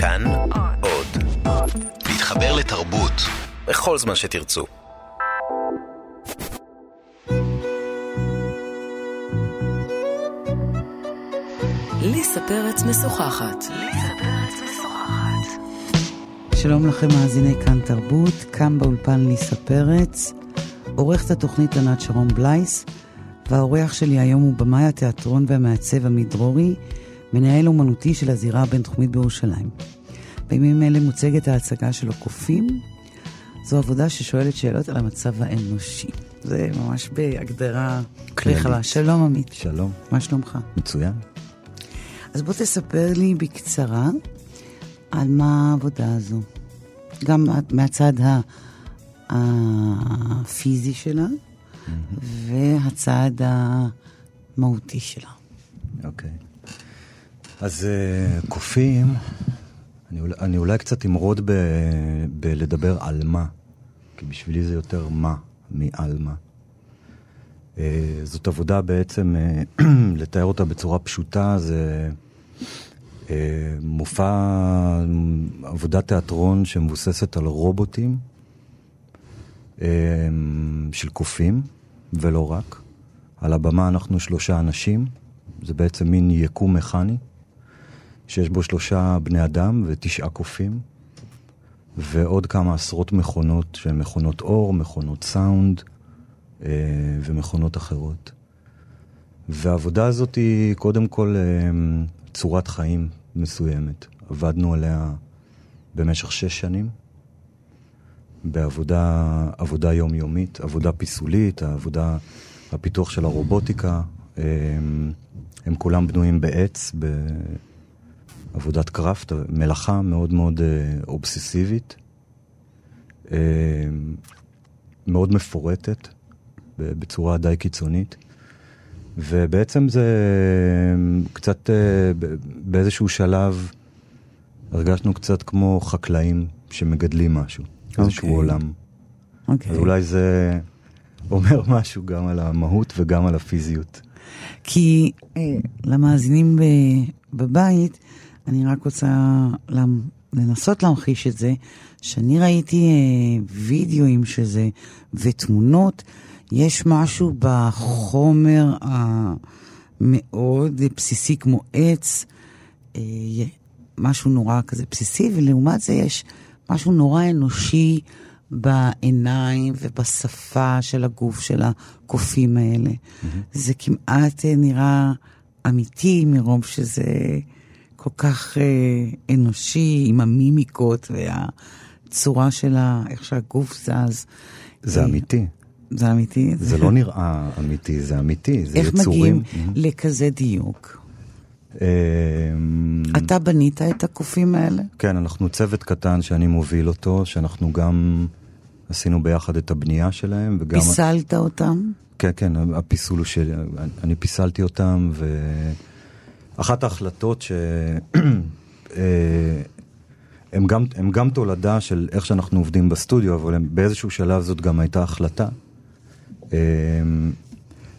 כאן עוד. להתחבר לתרבות בכל זמן שתרצו. ליסה פרץ משוחחת. שלום לכם מאזיני כאן תרבות, כאן באולפן ליסה פרץ, עורכת התוכנית ענת שרון בלייס, והאורח שלי היום הוא במאי התיאטרון והמעצב עמית דרורי, מנהל אומנותי של הזירה הבינתחומית בירושלים. בימים אלה מוצגת ההצגה שלו קופים. זו עבודה ששואלת שאלות על המצב האנושי. זה ממש בהגדרה. רחבה. שלום עמית. שלום, מה שלומך? מצוין. אז בוא תספר לי בקצרה על מה העבודה הזו. גם מהצד הפיזי שלה והצד המהותי שלה. אוקיי. אז אה, קופים, אני, אני אולי קצת אמרוד ב, בלדבר על מה, כי בשבילי זה יותר מה מעל מה. אה, זאת עבודה בעצם, אה, לתאר אותה בצורה פשוטה, זה מופע, עבודת תיאטרון שמבוססת על רובוטים של קופים, ולא רק. על הבמה אנחנו שלושה אנשים, זה בעצם מין יקום מכני, שיש בו שלושה בני אדם ותשעה קופים, ועוד כמה עשרות מכונות, שהן מכונות אור, מכונות סאונד אה, ומכונות אחרות. והעבודה הזאת היא קודם כל אה, צורת חיים מסוימת. עבדנו עליה במשך שש שנים, בעבודה עבודה יומיומית, עבודה פיסולית, העבודה, הפיתוח של הרובוטיקה. הם, הם כולם בנויים בעץ, בעבודת קראפט, מלאכה מאוד מאוד אה, אובססיבית, אה, מאוד מפורטת, בצורה די קיצונית. ובעצם זה קצת, אה, ב- באיזשהו שלב, הרגשנו קצת כמו חקלאים שמגדלים משהו, איזשהו אוקיי. עולם. אוקיי. אז אולי זה אומר משהו גם על המהות וגם על הפיזיות. כי למאזינים בבית, אני רק רוצה למ- לנסות להמחיש את זה, שאני ראיתי אה, וידאוים של זה ותמונות, יש משהו בחומר המאוד בסיסי כמו עץ, אה, משהו נורא כזה בסיסי, ולעומת זה יש משהו נורא אנושי בעיניים ובשפה של הגוף של הקופים האלה. זה כמעט אה, נראה אמיתי מרוב שזה כל כך אה, אנושי, עם המימיקות והצורה של ה- איך שהגוף זז. זה אה, אמיתי. זה אמיתי? זה לא נראה אמיתי, זה אמיתי, זה איך יצורים. מגיעים לכזה דיוק? אמ, אתה בנית את הקופים האלה? כן, אנחנו צוות קטן שאני מוביל אותו, שאנחנו גם עשינו ביחד את הבנייה שלהם, וגם... פיסלת אותם? כן, כן, הפיסול הוא שלי, אני פיסלתי אותם, ואחת ההחלטות ש... אה, גם, גם תולדה של איך שאנחנו עובדים בסטודיו, אבל באיזשהו שלב זאת גם הייתה החלטה. אה,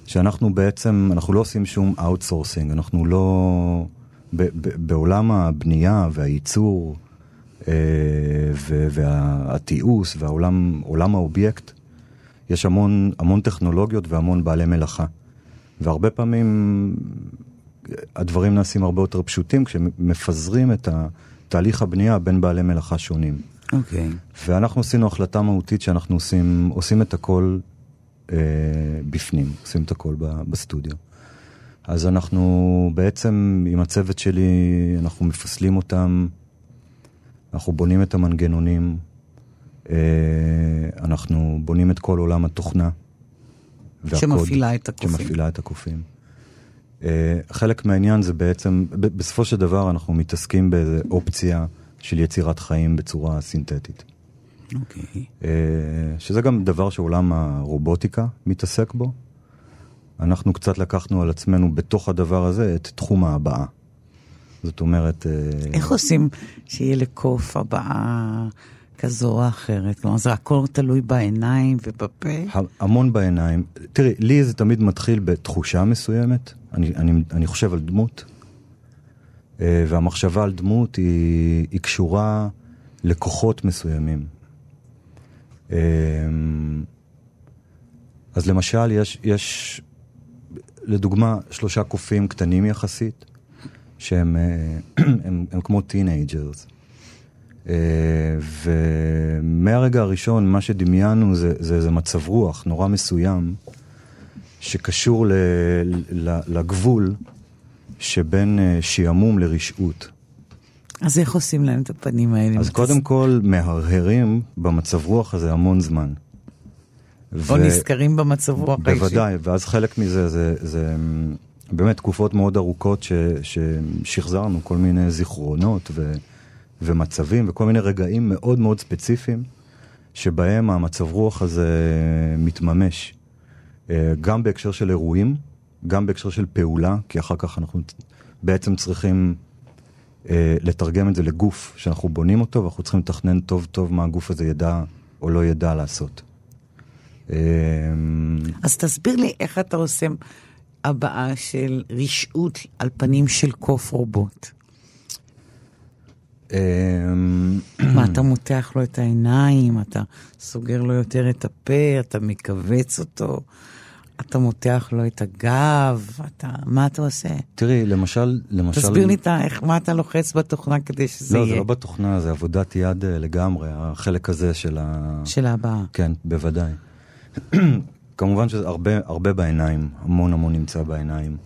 שאנחנו בעצם, אנחנו לא עושים שום outsourcing, אנחנו לא... ב, ב, בעולם הבנייה והייצור אה, ו- והתיעוש והעולם עולם האובייקט, יש המון, המון טכנולוגיות והמון בעלי מלאכה. והרבה פעמים הדברים נעשים הרבה יותר פשוטים כשמפזרים את תהליך הבנייה בין בעלי מלאכה שונים. אוקיי. ואנחנו עשינו החלטה מהותית שאנחנו עושים, עושים את הכל אה, בפנים, עושים את הכל ב, בסטודיו. אז אנחנו בעצם עם הצוות שלי, אנחנו מפסלים אותם, אנחנו בונים את המנגנונים, אה, אנחנו בונים את כל עולם התוכנה. והקוד שמפעילה את הקופים. שמפעילה את הקופים. אה, חלק מהעניין זה בעצם, בסופו של דבר אנחנו מתעסקים באיזה אופציה של יצירת חיים בצורה סינתטית. אוקיי. אה, שזה גם דבר שעולם הרובוטיקה מתעסק בו. אנחנו קצת לקחנו על עצמנו בתוך הדבר הזה את תחום ההבעה. זאת אומרת... אה, איך עושים שיהיה לקוף הבעה כזו או אחרת? כלומר, זה הכל תלוי בעיניים ובפה? המון בעיניים. תראי, לי זה תמיד מתחיל בתחושה מסוימת. אני, אני, אני חושב על דמות. אה, והמחשבה על דמות היא, היא קשורה לכוחות מסוימים. אה, אז למשל, יש, יש לדוגמה שלושה קופים קטנים יחסית, שהם אה, הם, הם כמו teenagers. ומהרגע הראשון, מה שדמיינו זה, זה איזה מצב רוח נורא מסוים, שקשור ל, ל, לגבול שבין שעמום לרשעות. אז איך עושים להם את הפנים האלה? אז קודם כל מהרהרים במצב רוח הזה המון זמן. או ו... נזכרים במצב רוח האישי. בוודאי, ואז חלק מזה זה, זה באמת תקופות מאוד ארוכות ש, ששחזרנו כל מיני זיכרונות ו, ומצבים וכל מיני רגעים מאוד מאוד ספציפיים שבהם המצב רוח הזה מתממש. אה, גם בהקשר של אירועים, גם בהקשר של פעולה, כי אחר כך אנחנו בעצם צריכים אה, לתרגם את זה לגוף שאנחנו בונים אותו, ואנחנו צריכים לתכנן טוב טוב מה הגוף הזה ידע או לא ידע לעשות. אה, אז תסביר לי איך אתה עושה הבעה של רשעות על פנים של קוף רובוט. אה, מה, אתה מותח לו את העיניים, אתה סוגר לו יותר את הפה, אתה מכווץ אותו. אתה מותח לו את הגב, אתה, מה אתה עושה? תראי, למשל, למשל... תסביר לי איך, מה אתה לוחץ בתוכנה כדי שזה לא, יהיה. לא, זה לא בתוכנה, זה עבודת יד אה, לגמרי, החלק הזה של ה... של הבאה. כן, בוודאי. כמובן שזה הרבה, הרבה בעיניים, המון המון נמצא בעיניים.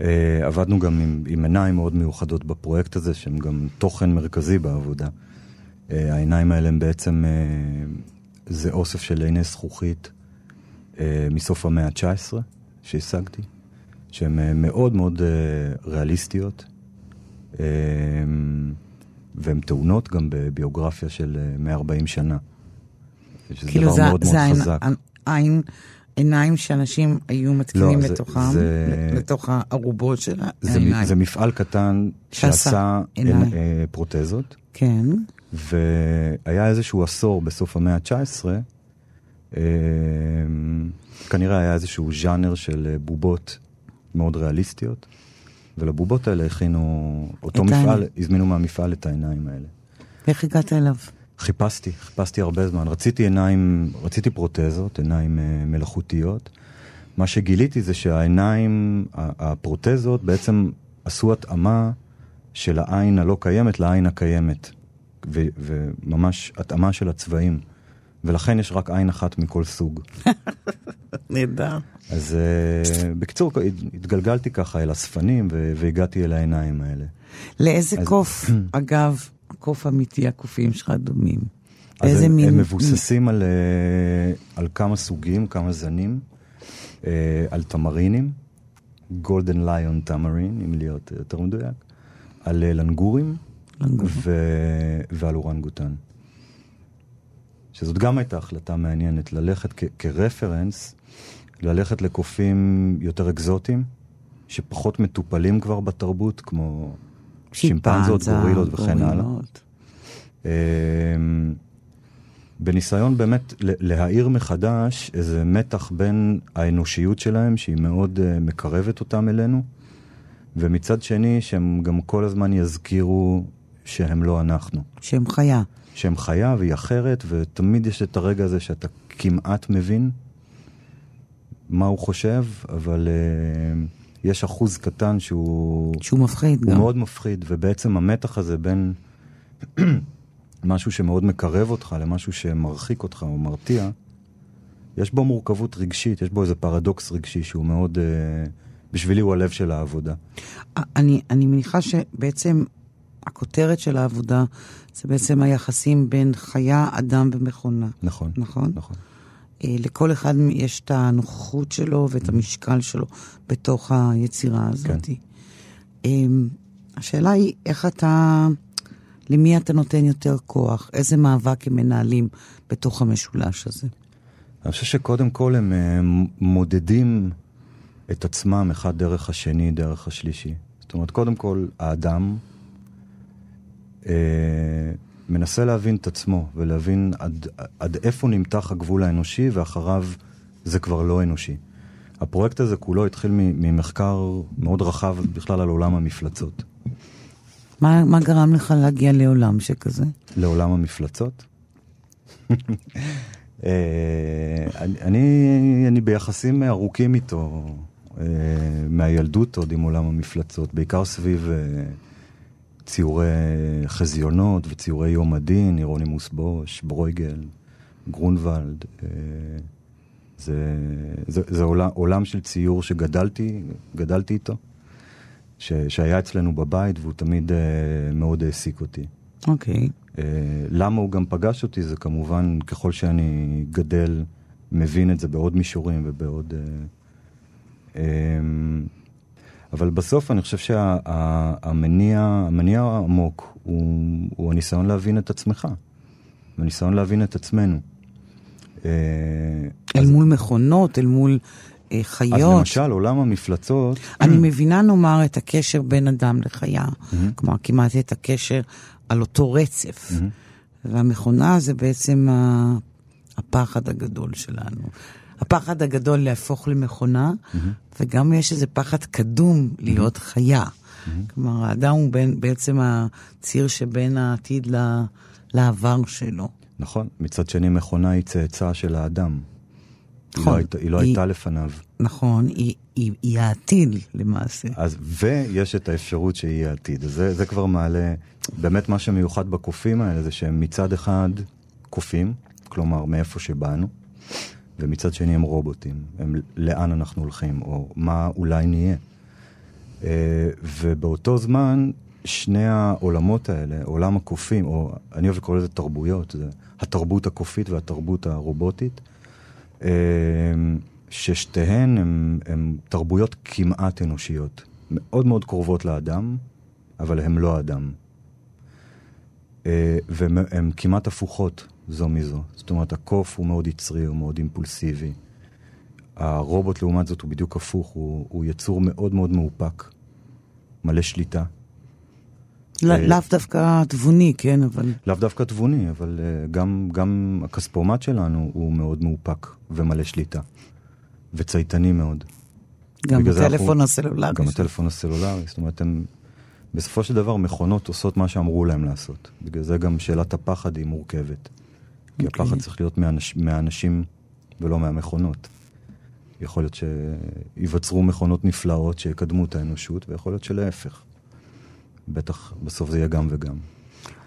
Uh, עבדנו גם עם, עם עיניים מאוד מיוחדות בפרויקט הזה, שהן גם תוכן מרכזי בעבודה. Uh, העיניים האלה הם בעצם, uh, זה אוסף של עיני זכוכית אה, מסוף המאה ה-19 שהשגתי, שהן אה, מאוד מאוד אה, ריאליסטיות, אה, והן טעונות גם בביוגרפיה של 140 אה, שנה. שזה כאילו דבר זה, מאוד זה מאוד עין, חזק. עין, עיניים שאנשים היו מתקינים לא, לתוכם, זה, לתוך הערובות של העיניים. זה, זה מפעל קטן שעשה עין, אה, פרוטזות. כן. והיה איזשהו עשור בסוף המאה ה-19, אמ, כנראה היה איזשהו ז'אנר של אה, בובות מאוד ריאליסטיות, ולבובות האלה הכינו, אותו מפעל. הזמינו מהמפעל את העיניים האלה. איך הגעת אליו? חיפשתי, חיפשתי הרבה זמן. רציתי עיניים, רציתי פרוטזות, עיניים uh, מלאכותיות. מה שגיליתי זה שהעיניים, הפרוטזות בעצם עשו התאמה של העין הלא קיימת לעין הקיימת. ו- וממש התאמה של הצבעים. ולכן יש רק עין אחת מכל סוג. נהדר. אז uh, בקיצור, התגלגלתי ככה אל אספנים והגעתי אל העיניים האלה. לאיזה אז... קוף, אגב, קוף אמיתי, הקופים שלך דומים? אז הם, מין... הם מבוססים על, uh, על כמה סוגים, כמה זנים, uh, על תמרינים, גולדן ליון תמרין, אם להיות יותר מדויק, על לנגורים, לנגורים. ו... ועל אורנגוטן. שזאת גם הייתה החלטה מעניינת, ללכת כ- כרפרנס, ללכת לקופים יותר אקזוטיים, שפחות מטופלים כבר בתרבות, כמו שימפנזות, גורילות וכן הלאה. אמ, בניסיון באמת להאיר מחדש איזה מתח בין האנושיות שלהם, שהיא מאוד uh, מקרבת אותם אלינו, ומצד שני שהם גם כל הזמן יזכירו שהם לא אנחנו. שהם חיה. שהם חיה והיא אחרת, ותמיד יש את הרגע הזה שאתה כמעט מבין מה הוא חושב, אבל uh, יש אחוז קטן שהוא... שהוא מפחיד הוא גם. הוא מאוד מפחיד, ובעצם המתח הזה בין משהו שמאוד מקרב אותך למשהו שמרחיק אותך או מרתיע, יש בו מורכבות רגשית, יש בו איזה פרדוקס רגשי שהוא מאוד... Uh, בשבילי הוא הלב של העבודה. אני, אני מניחה שבעצם הכותרת של העבודה זה בעצם היחסים בין חיה, אדם ומכונה. נכון. נכון? נכון. אה, לכל אחד יש את הנוכחות שלו ואת. המשקל שלו בתוך היצירה הזאת. כן. השאלה היא, איך אתה, למי אתה נותן יותר כוח? איזה מאבק הם מנהלים בתוך המשולש הזה? אני חושב שקודם כל הם אה, מודדים את עצמם אחד דרך השני, דרך השלישי. זאת אומרת, קודם כל, האדם אה, מנסה להבין את עצמו ולהבין עד, עד איפה נמתח הגבול האנושי ואחריו זה כבר לא אנושי. הפרויקט הזה כולו התחיל ממחקר מאוד רחב בכלל על עולם המפלצות. מה, מה גרם לך להגיע לעולם שכזה? לעולם המפלצות? אה, אני, אני, ביחסים ארוכים איתו, אה, מהילדות עוד עם עולם המפלצות, בעיקר סביב אה, ציורי חזיונות וציורי יום הדין, אירונימוס בוש, ברויגל, גרונוולד. זה, זה, זה עולם, עולם של ציור שגדלתי, גדלתי איתו, ש, שהיה אצלנו בבית והוא תמיד מאוד העסיק אותי. אוקיי. Okay. אה, למה הוא גם פגש אותי זה כמובן ככל שאני גדל, מבין את זה בעוד מישורים ובעוד... אה, אמ, אבל בסוף אני חושב שהמניע המניע העמוק הוא, הוא הניסיון להבין את עצמך, הניסיון להבין את עצמנו. אה, אל אז, מול מכונות, אל מול חיות. אז למשל, עולם המפלצות... אני מבינה, נאמר, את הקשר בין אדם לחיה. כלומר, כמעט את הקשר על אותו רצף. והמכונה זה בעצם הפחד הגדול שלנו. הפחד הגדול להפוך למכונה, mm-hmm. וגם יש איזה פחד קדום להיות mm-hmm. חיה. Mm-hmm. כלומר, האדם הוא בין, בעצם הציר שבין העתיד ל, לעבר שלו. נכון. מצד שני, מכונה היא צאצא של האדם. נכון. היא לא, היית, היא לא היא, הייתה לפניו. נכון, היא, היא, היא העתיד למעשה. אז, ויש את האפשרות שהיא העתיד. זה, זה כבר מעלה, באמת מה שמיוחד בקופים האלה זה שהם מצד אחד קופים, כלומר מאיפה שבאנו, ומצד שני הם רובוטים, הם לאן אנחנו הולכים, או מה אולי נהיה. אה, ובאותו זמן, שני העולמות האלה, עולם הקופים, או אני אוהב לקרוא לזה תרבויות, זה התרבות הקופית והתרבות הרובוטית, אה, ששתיהן הן תרבויות כמעט אנושיות, מאוד מאוד קרובות לאדם, אבל הן לא אדם. אה, והן כמעט הפוכות זו מזו. זאת אומרת, הקוף הוא מאוד יצרי, הוא מאוד אימפולסיבי. הרובוט, לעומת זאת, הוא בדיוק הפוך, הוא, הוא יצור מאוד מאוד מאופק, מלא שליטה. לא, לאו דווקא תבוני, כן, אבל... לאו דווקא תבוני, אבל אה, גם, גם הכספומט שלנו הוא מאוד מאופק ומלא שליטה. וצייתני מאוד. גם הטלפון אנחנו, הסלולרי. גם הטלפון הסלולרי, זאת אומרת, הם, בסופו של דבר מכונות עושות מה שאמרו להם לעשות. בגלל זה גם שאלת הפחד היא מורכבת. כי okay. הפחד צריך להיות מאנש, מהאנשים ולא מהמכונות. יכול להיות שייווצרו מכונות נפלאות שיקדמו את האנושות, ויכול להיות שלהפך. בטח בסוף זה יהיה גם וגם.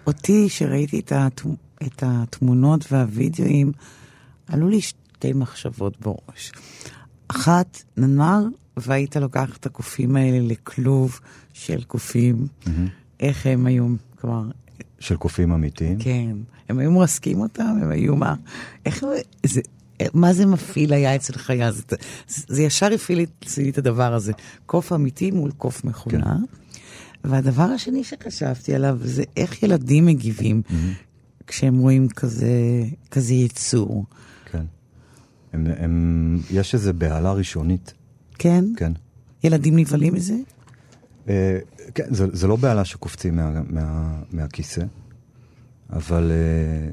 אותי, שראיתי את, התמ... את התמונות והווידאוים, עלו לי שתי מחשבות בראש. אחת, נאמר, והיית לוקח את הקופים האלה לכלוב של קופים, mm-hmm. איך הם היו, כלומר... של קופים אמיתיים? כן. הם היו מרסקים אותם, הם היו מה... איך... זה, מה זה מפעיל היה אצל חיה? זה, זה ישר הפעיל אצלי את הדבר הזה. קוף אמיתי מול קוף מכונה. כן. והדבר השני שחשבתי עליו זה איך ילדים מגיבים mm-hmm. כשהם רואים כזה, כזה יצור. הם, הם, יש איזו בהלה ראשונית. כן? כן. ילדים נבהלים מזה? אה, כן, זה, זה לא בהלה שקופצים מה, מה, מהכיסא, אבל... אה,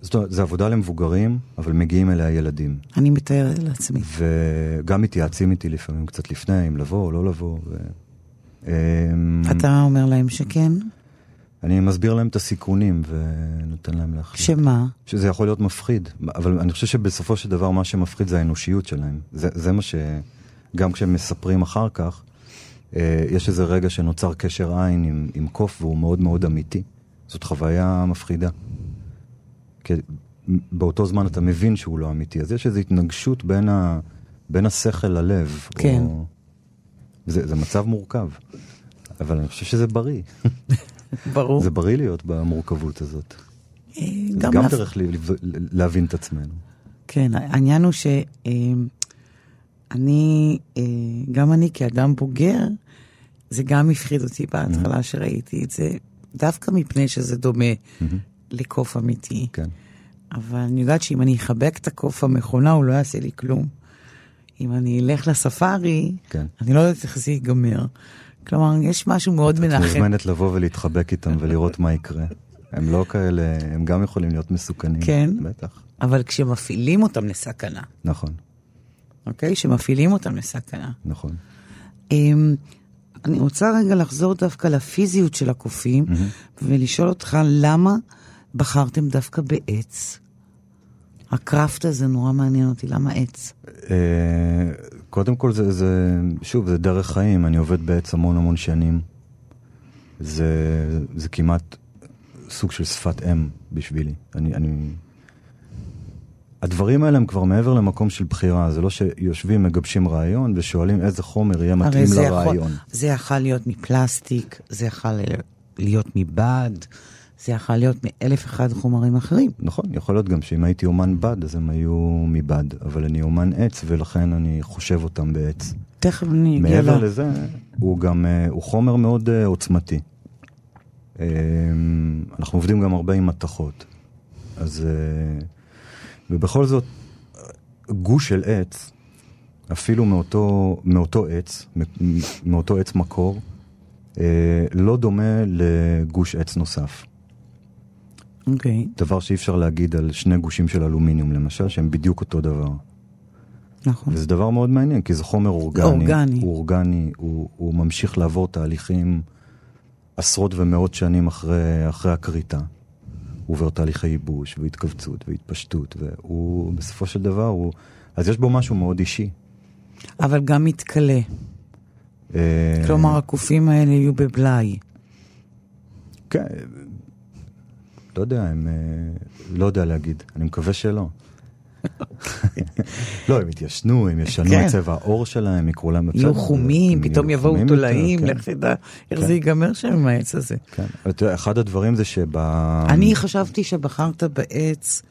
זאת אומרת, זו עבודה למבוגרים, אבל מגיעים אליה ילדים. אני מתארת לעצמי. וגם מתייעצים איתי לפעמים קצת לפני, אם לבוא או לא לבוא. ו... אתה אומר להם שכן? אני מסביר להם את הסיכונים ונותן להם להחליט. שמה? שזה יכול להיות מפחיד, אבל אני חושב שבסופו של דבר מה שמפחיד זה האנושיות שלהם. זה, זה מה ש... גם כשהם מספרים אחר כך, אה, יש איזה רגע שנוצר קשר עין עם, עם קוף והוא מאוד מאוד אמיתי. זאת חוויה מפחידה. כי באותו זמן אתה מבין שהוא לא אמיתי, אז יש איזו התנגשות בין, ה, בין השכל ללב. כן. או... זה, זה מצב מורכב, אבל אני חושב שזה בריא. ברור. זה בריא להיות במורכבות הזאת. אה, גם, גם דרך להבין את עצמנו. כן, העניין הוא שאני, אה, גם אני כאדם בוגר, זה גם הפחיד אותי בהתחלה. שראיתי את זה, דווקא מפני שזה דומה mm-hmm. לקוף אמיתי. כן. אבל אני יודעת שאם אני אחבק את הקוף המכונה, הוא לא יעשה לי כלום. אם אני אלך לספארי, כן. אני לא יודעת איך זה ייגמר. כלומר, יש משהו מאוד מנחם. את מוזמנת לבוא ולהתחבק איתם ולראות מה יקרה. הם לא כאלה, הם גם יכולים להיות מסוכנים. כן. בטח. אבל כשמפעילים אותם לסכנה. נכון. אוקיי? כשמפעילים אותם לסכנה. נכון. Um, אני רוצה רגע לחזור דווקא לפיזיות של הקופים, mm-hmm. ולשאול אותך למה בחרתם דווקא בעץ? הקראפט הזה נורא מעניין אותי, למה עץ? אה, קודם כל זה, זה, שוב, זה דרך חיים, אני עובד בעץ המון המון שנים. זה, זה כמעט סוג של שפת אם בשבילי. אני, אני... הדברים האלה הם כבר מעבר למקום של בחירה, זה לא שיושבים, מגבשים רעיון ושואלים איזה חומר יהיה מתאים זה לרעיון. יכול, זה יכול להיות מפלסטיק, זה יכול להיות מבד, זה יכול להיות מאלף אחד חומרים אחרים. נכון, יכול להיות גם שאם הייתי אומן בד, אז הם היו מבד, אבל אני אומן עץ, ולכן אני חושב אותם בעץ. תכף אני אגיע. מעבר לזה, הוא גם, אה, הוא חומר מאוד uh, עוצמתי. Um, אנחנו עובדים גם הרבה עם מתכות. אז... ובכל זאת, גוש של עץ, אפילו מאותו, מאותו עץ, מאותו עץ מקור, אה, לא דומה לגוש עץ נוסף. אוקיי. Okay. דבר שאי אפשר להגיד על שני גושים של אלומיניום, למשל, שהם בדיוק אותו דבר. נכון. וזה דבר מאוד מעניין, כי זה חומר אורגני. אורגני. הוא אורגני, הוא, הוא ממשיך לעבור תהליכים עשרות ומאות שנים אחרי, אחרי הכריתה. הוא עובר תהליכי ייבוש והתכווצות והתפשטות, והוא בסופו של דבר, הוא... אז יש בו משהו מאוד אישי. אבל גם מתכלה. אה, כלומר, הקופים האלה יהיו בבלאי. כן, לא יודע, הם... אה, לא יודע להגיד, אני מקווה שלא. לא, הם יתיישנו, הם ישנו כן. את צבע העור שלהם, יקראו להם... יהיו חומים, פתאום יבואו תולעים, כן. לך תדע איך זה כן. ייגמר שם עם העץ הזה. כן, אחד הדברים זה שב... אני חשבתי שבחרת בעץ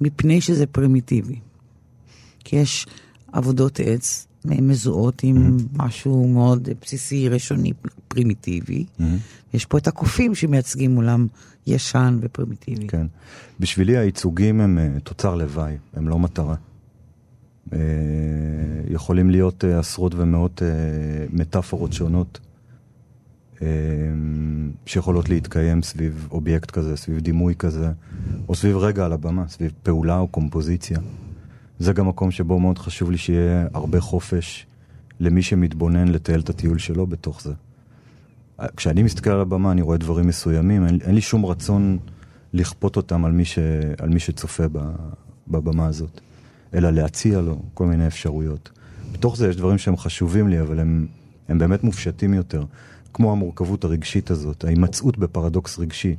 מפני שזה פרימיטיבי. כי יש עבודות עץ מזוהות עם mm-hmm. משהו מאוד בסיסי, ראשוני, פרימיטיבי. Mm-hmm. יש פה את הקופים שמייצגים עולם ישן ופרימיטיבי. כן. בשבילי הייצוגים הם uh, תוצר לוואי, הם לא מטרה. Uh, יכולים להיות uh, עשרות ומאות מטאפורות שונות שיכולות להתקיים סביב אובייקט כזה, סביב דימוי כזה, או סביב רגע על הבמה, סביב פעולה או קומפוזיציה. זה גם מקום שבו מאוד חשוב לי שיהיה הרבה חופש למי שמתבונן לטייל את הטיול שלו בתוך זה. כשאני מסתכל על הבמה אני רואה דברים מסוימים, אין, אין לי שום רצון לכפות אותם על מי, ש, על מי שצופה בבמה הזאת, אלא להציע לו כל מיני אפשרויות. בתוך זה יש דברים שהם חשובים לי, אבל הם, הם באמת מופשטים יותר, כמו המורכבות הרגשית הזאת, ההימצאות בפרדוקס רגשי.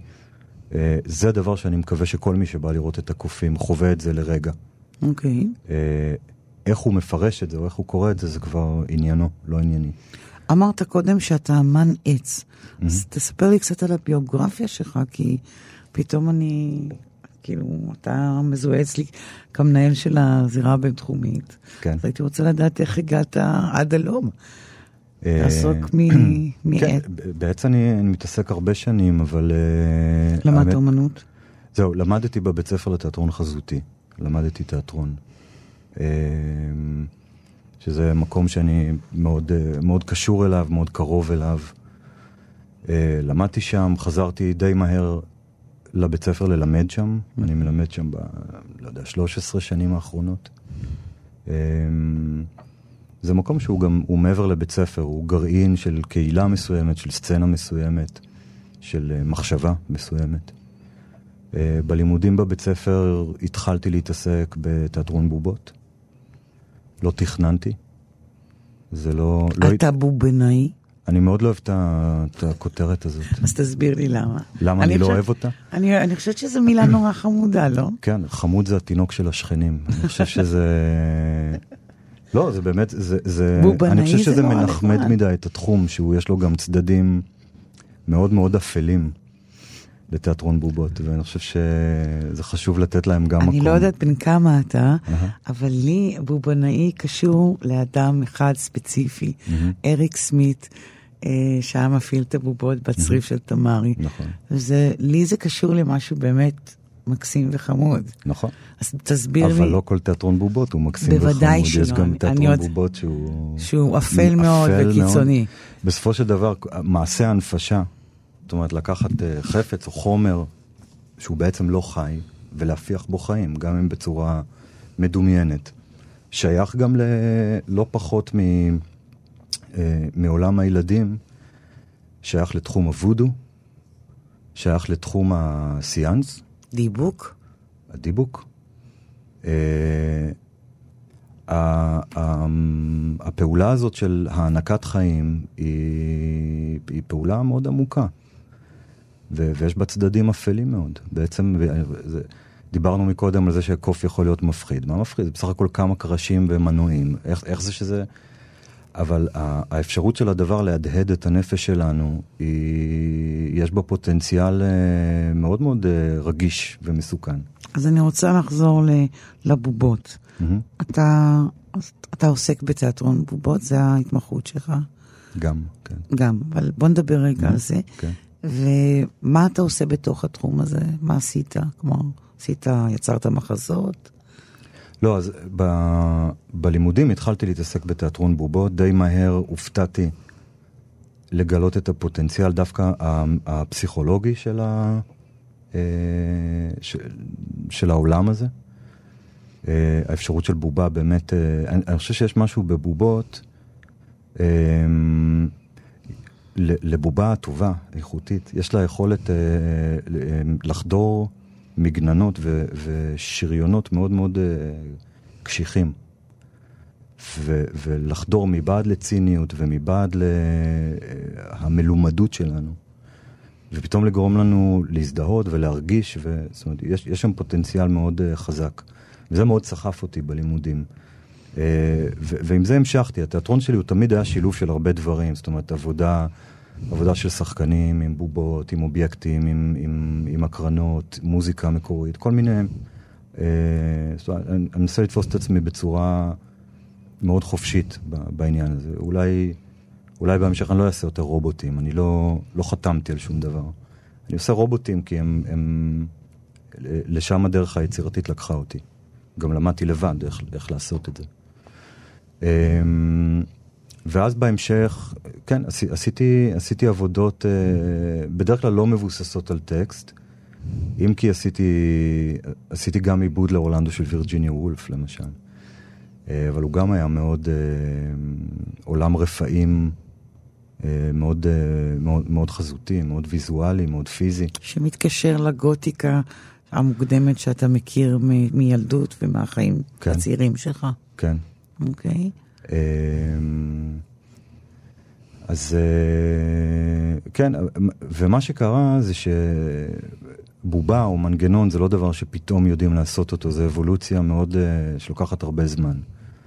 אה, זה דבר שאני מקווה שכל מי שבא לראות את הקופים חווה את זה לרגע. אוקיי. Okay. אה, איך הוא מפרש את זה או איך הוא קורא את זה, זה כבר עניינו, לא ענייני. אמרת קודם שאתה אמן עץ. Mm-hmm. אז תספר לי קצת על הביוגרפיה שלך, כי פתאום אני, כאילו, אתה מזוהה אצלי כמנהל של הזירה הבינתחומית. כן. אז הייתי רוצה לדעת איך הגעת עד הלום. אה, לעסוק מעץ. כן, בעצם אני, אני מתעסק הרבה שנים, אבל... אה, למדת אומנות? זהו, למדתי בבית ספר לתיאטרון חזותי. למדתי תיאטרון. אה, שזה מקום שאני מאוד, אה, מאוד קשור אליו, מאוד קרוב אליו. אה, למדתי שם, חזרתי די מהר לבית ספר ללמד שם. אני מלמד שם ב... לא יודע, 13 שנים האחרונות. זה מקום שהוא גם, הוא מעבר לבית ספר, הוא גרעין של קהילה מסוימת, של סצנה מסוימת, של מחשבה מסוימת. אה, בלימודים בבית ספר התחלתי להתעסק בתיאטרון בובות. לא תכננתי. זה לא... לא אתה לא... בובנאי? אני מאוד לא אוהב את הכותרת הזאת. אז תסביר לי למה. למה אני, אני לא חושבת, אוהב אותה? אני, אני חושבת שזו מילה נורא חמודה, לא? כן, חמוד זה התינוק של השכנים. אני חושב שזה... לא, זה באמת, זה... זה אני חושב שזה מנחמד מדי את התחום, שהוא יש לו גם צדדים מאוד מאוד אפלים. לתיאטרון בובות, ואני חושב שזה חשוב לתת להם גם אני מקום. אני לא יודעת בן כמה אתה, uh-huh. אבל לי בובנאי קשור לאדם אחד ספציפי, uh-huh. אריק סמית. אה, שהיה מפעיל את הבובות בצריף. של תמרי. נכון. וזה, לי זה קשור למשהו באמת מקסים וחמוד. נכון. אז תסביר אבל לי... אבל לא כל תיאטרון בובות הוא מקסים וחמוד. בוודאי שלא. יש גם תיאטרון עוד... בובות שהוא... שהוא אפל מאוד וקיצוני. מאוד. בסופו של דבר, מעשה ההנפשה זאת אומרת, לקחת uh, חפץ או חומר שהוא בעצם לא חי, ולהפיח בו חיים, גם אם בצורה מדומיינת. שייך גם ללא פחות מ, uh, מעולם הילדים, שייך לתחום הוודו, שייך לתחום הסיאנס, דיבוק? הדיבוק. אה, הפעולה הזאת של הענקת חיים היא, היא פעולה מאוד עמוקה, ו- ויש בה צדדים אפלים מאוד. בעצם, זה, דיברנו מקודם על זה שקוף יכול להיות מפחיד. מה מפחיד? זה בסך הכל כמה קרשים ומנועים. איך, איך זה שזה... אבל האפשרות של הדבר להדהד את הנפש שלנו, היא, יש בה פוטנציאל אה, מאוד מאוד אה, רגיש ומסוכן. אז אני רוצה לחזור לבובות. מהמם. אתה, אתה עוסק בתיאטרון בובות, זה ההתמחות שלך? גם, כן. גם, אבל בוא נדבר רגע על זה. כן. ומה אתה עושה בתוך התחום הזה? מה עשית? כלומר, עשית, יצרת מחזות? לא, אז ב, בלימודים התחלתי להתעסק בתיאטרון בובות, די מהר הופתעתי לגלות את הפוטנציאל דווקא הפסיכולוגי של, ה, אה, של, של העולם הזה. אה, האפשרות של בובה באמת, אה, אני, אני חושב שיש משהו בבובות, לבובה טובה, איכותית, יש לה יכולת אה, אה, לחדור מגננות ושריונות מאוד מאוד אה, קשיחים. ולחדור מבעד לציניות ומבעד למלומדות שלנו. ופתאום לגרום לנו להזדהות ולהרגיש, ו... זאת אומרת, יש, יש שם פוטנציאל מאוד uh, חזק. וזה מאוד סחף אותי בלימודים. ו- ועם זה המשכתי. התיאטרון שלי הוא תמיד היה שילוב של הרבה דברים. זאת אומרת, עבודה, עבודה של שחקנים עם בובות, עם אובייקטים, עם, עם, עם הקרנות, מוזיקה מקורית, כל מיני... Uh, זאת אומרת, אני אני מנסה לתפוס את עצמי בצורה מאוד חופשית בעניין הזה. אולי... אולי בהמשך אני לא אעשה יותר רובוטים, אני לא, לא חתמתי על שום דבר. אני עושה רובוטים כי הם, הם... לשם הדרך היצירתית לקחה אותי. גם למדתי לבד איך, איך לעשות את זה. אמ, ואז בהמשך, כן, עשי- עשיתי, עשיתי עבודות אה, בדרך כלל לא מבוססות על טקסט, אם כי עשיתי, עשיתי גם עיבוד לאורלנדו של וירג'יניה וולף למשל. אה, אבל הוא גם היה מאוד אה, עולם רפאים, מאוד, מאוד, מאוד חזותי, מאוד ויזואלי, מאוד פיזי. שמתקשר לגותיקה המוקדמת שאתה מכיר מילדות ומהחיים כן. הצעירים שלך, כן. אוקיי? אה, אז אה, כן, ומה שקרה זה שבובה או מנגנון זה לא דבר שפתאום יודעים לעשות אותו, זה אבולוציה מאוד, אה, שלוקחת הרבה זמן.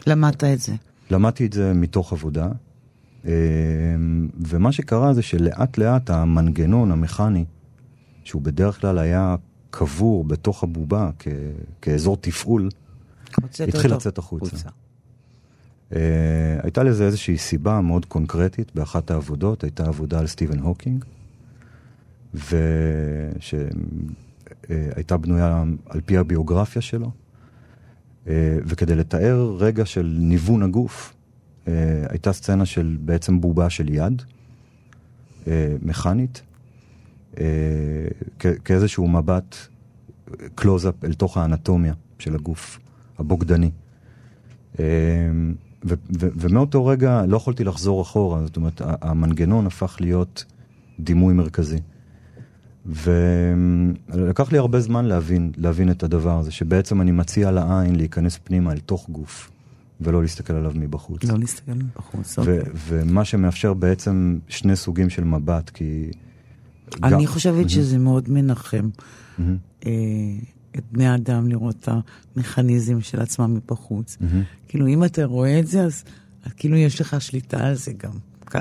למדת את זה. למדתי את זה מתוך עבודה, אה, ומה שקרה זה שלאט לאט המנגנון המכני, שהוא בדרך כלל היה קבור בתוך הבובה כ- כאזור תפעול, התחיל אותו לצאת החוצה. Uh, הייתה לזה איזושהי סיבה מאוד קונקרטית באחת העבודות, הייתה עבודה על סטיבן הוקינג, ושהייתה בנויה על פי הביוגרפיה שלו, uh, וכדי לתאר רגע של ניוון הגוף, uh, הייתה סצנה של בעצם בובה של יד, uh, מכנית, uh, כ- כאיזשהו מבט קלוז-אפ אל תוך האנטומיה של הגוף הבוגדני. אמ, ו- ו- ומאותו רגע לא יכולתי לחזור אחורה, זאת אומרת, המנגנון הפך להיות דימוי מרכזי. ולקח לי הרבה זמן להבין, להבין את הדבר הזה, שבעצם אני מציע לעין להיכנס פנימה אל תוך גוף, ולא להסתכל עליו מבחוץ. לא להסתכל בחוץ, ו- אוקיי. ומה שמאפשר בעצם שני סוגים של מבט, כי... אני גם- חושבת שזה מאוד מנחם אה, את בני האדם לראות את המכניזם של עצמם מבחוץ. מהמם. כאילו, אם אתה רואה את זה, אז אז כאילו יש לך שליטה על זה גם.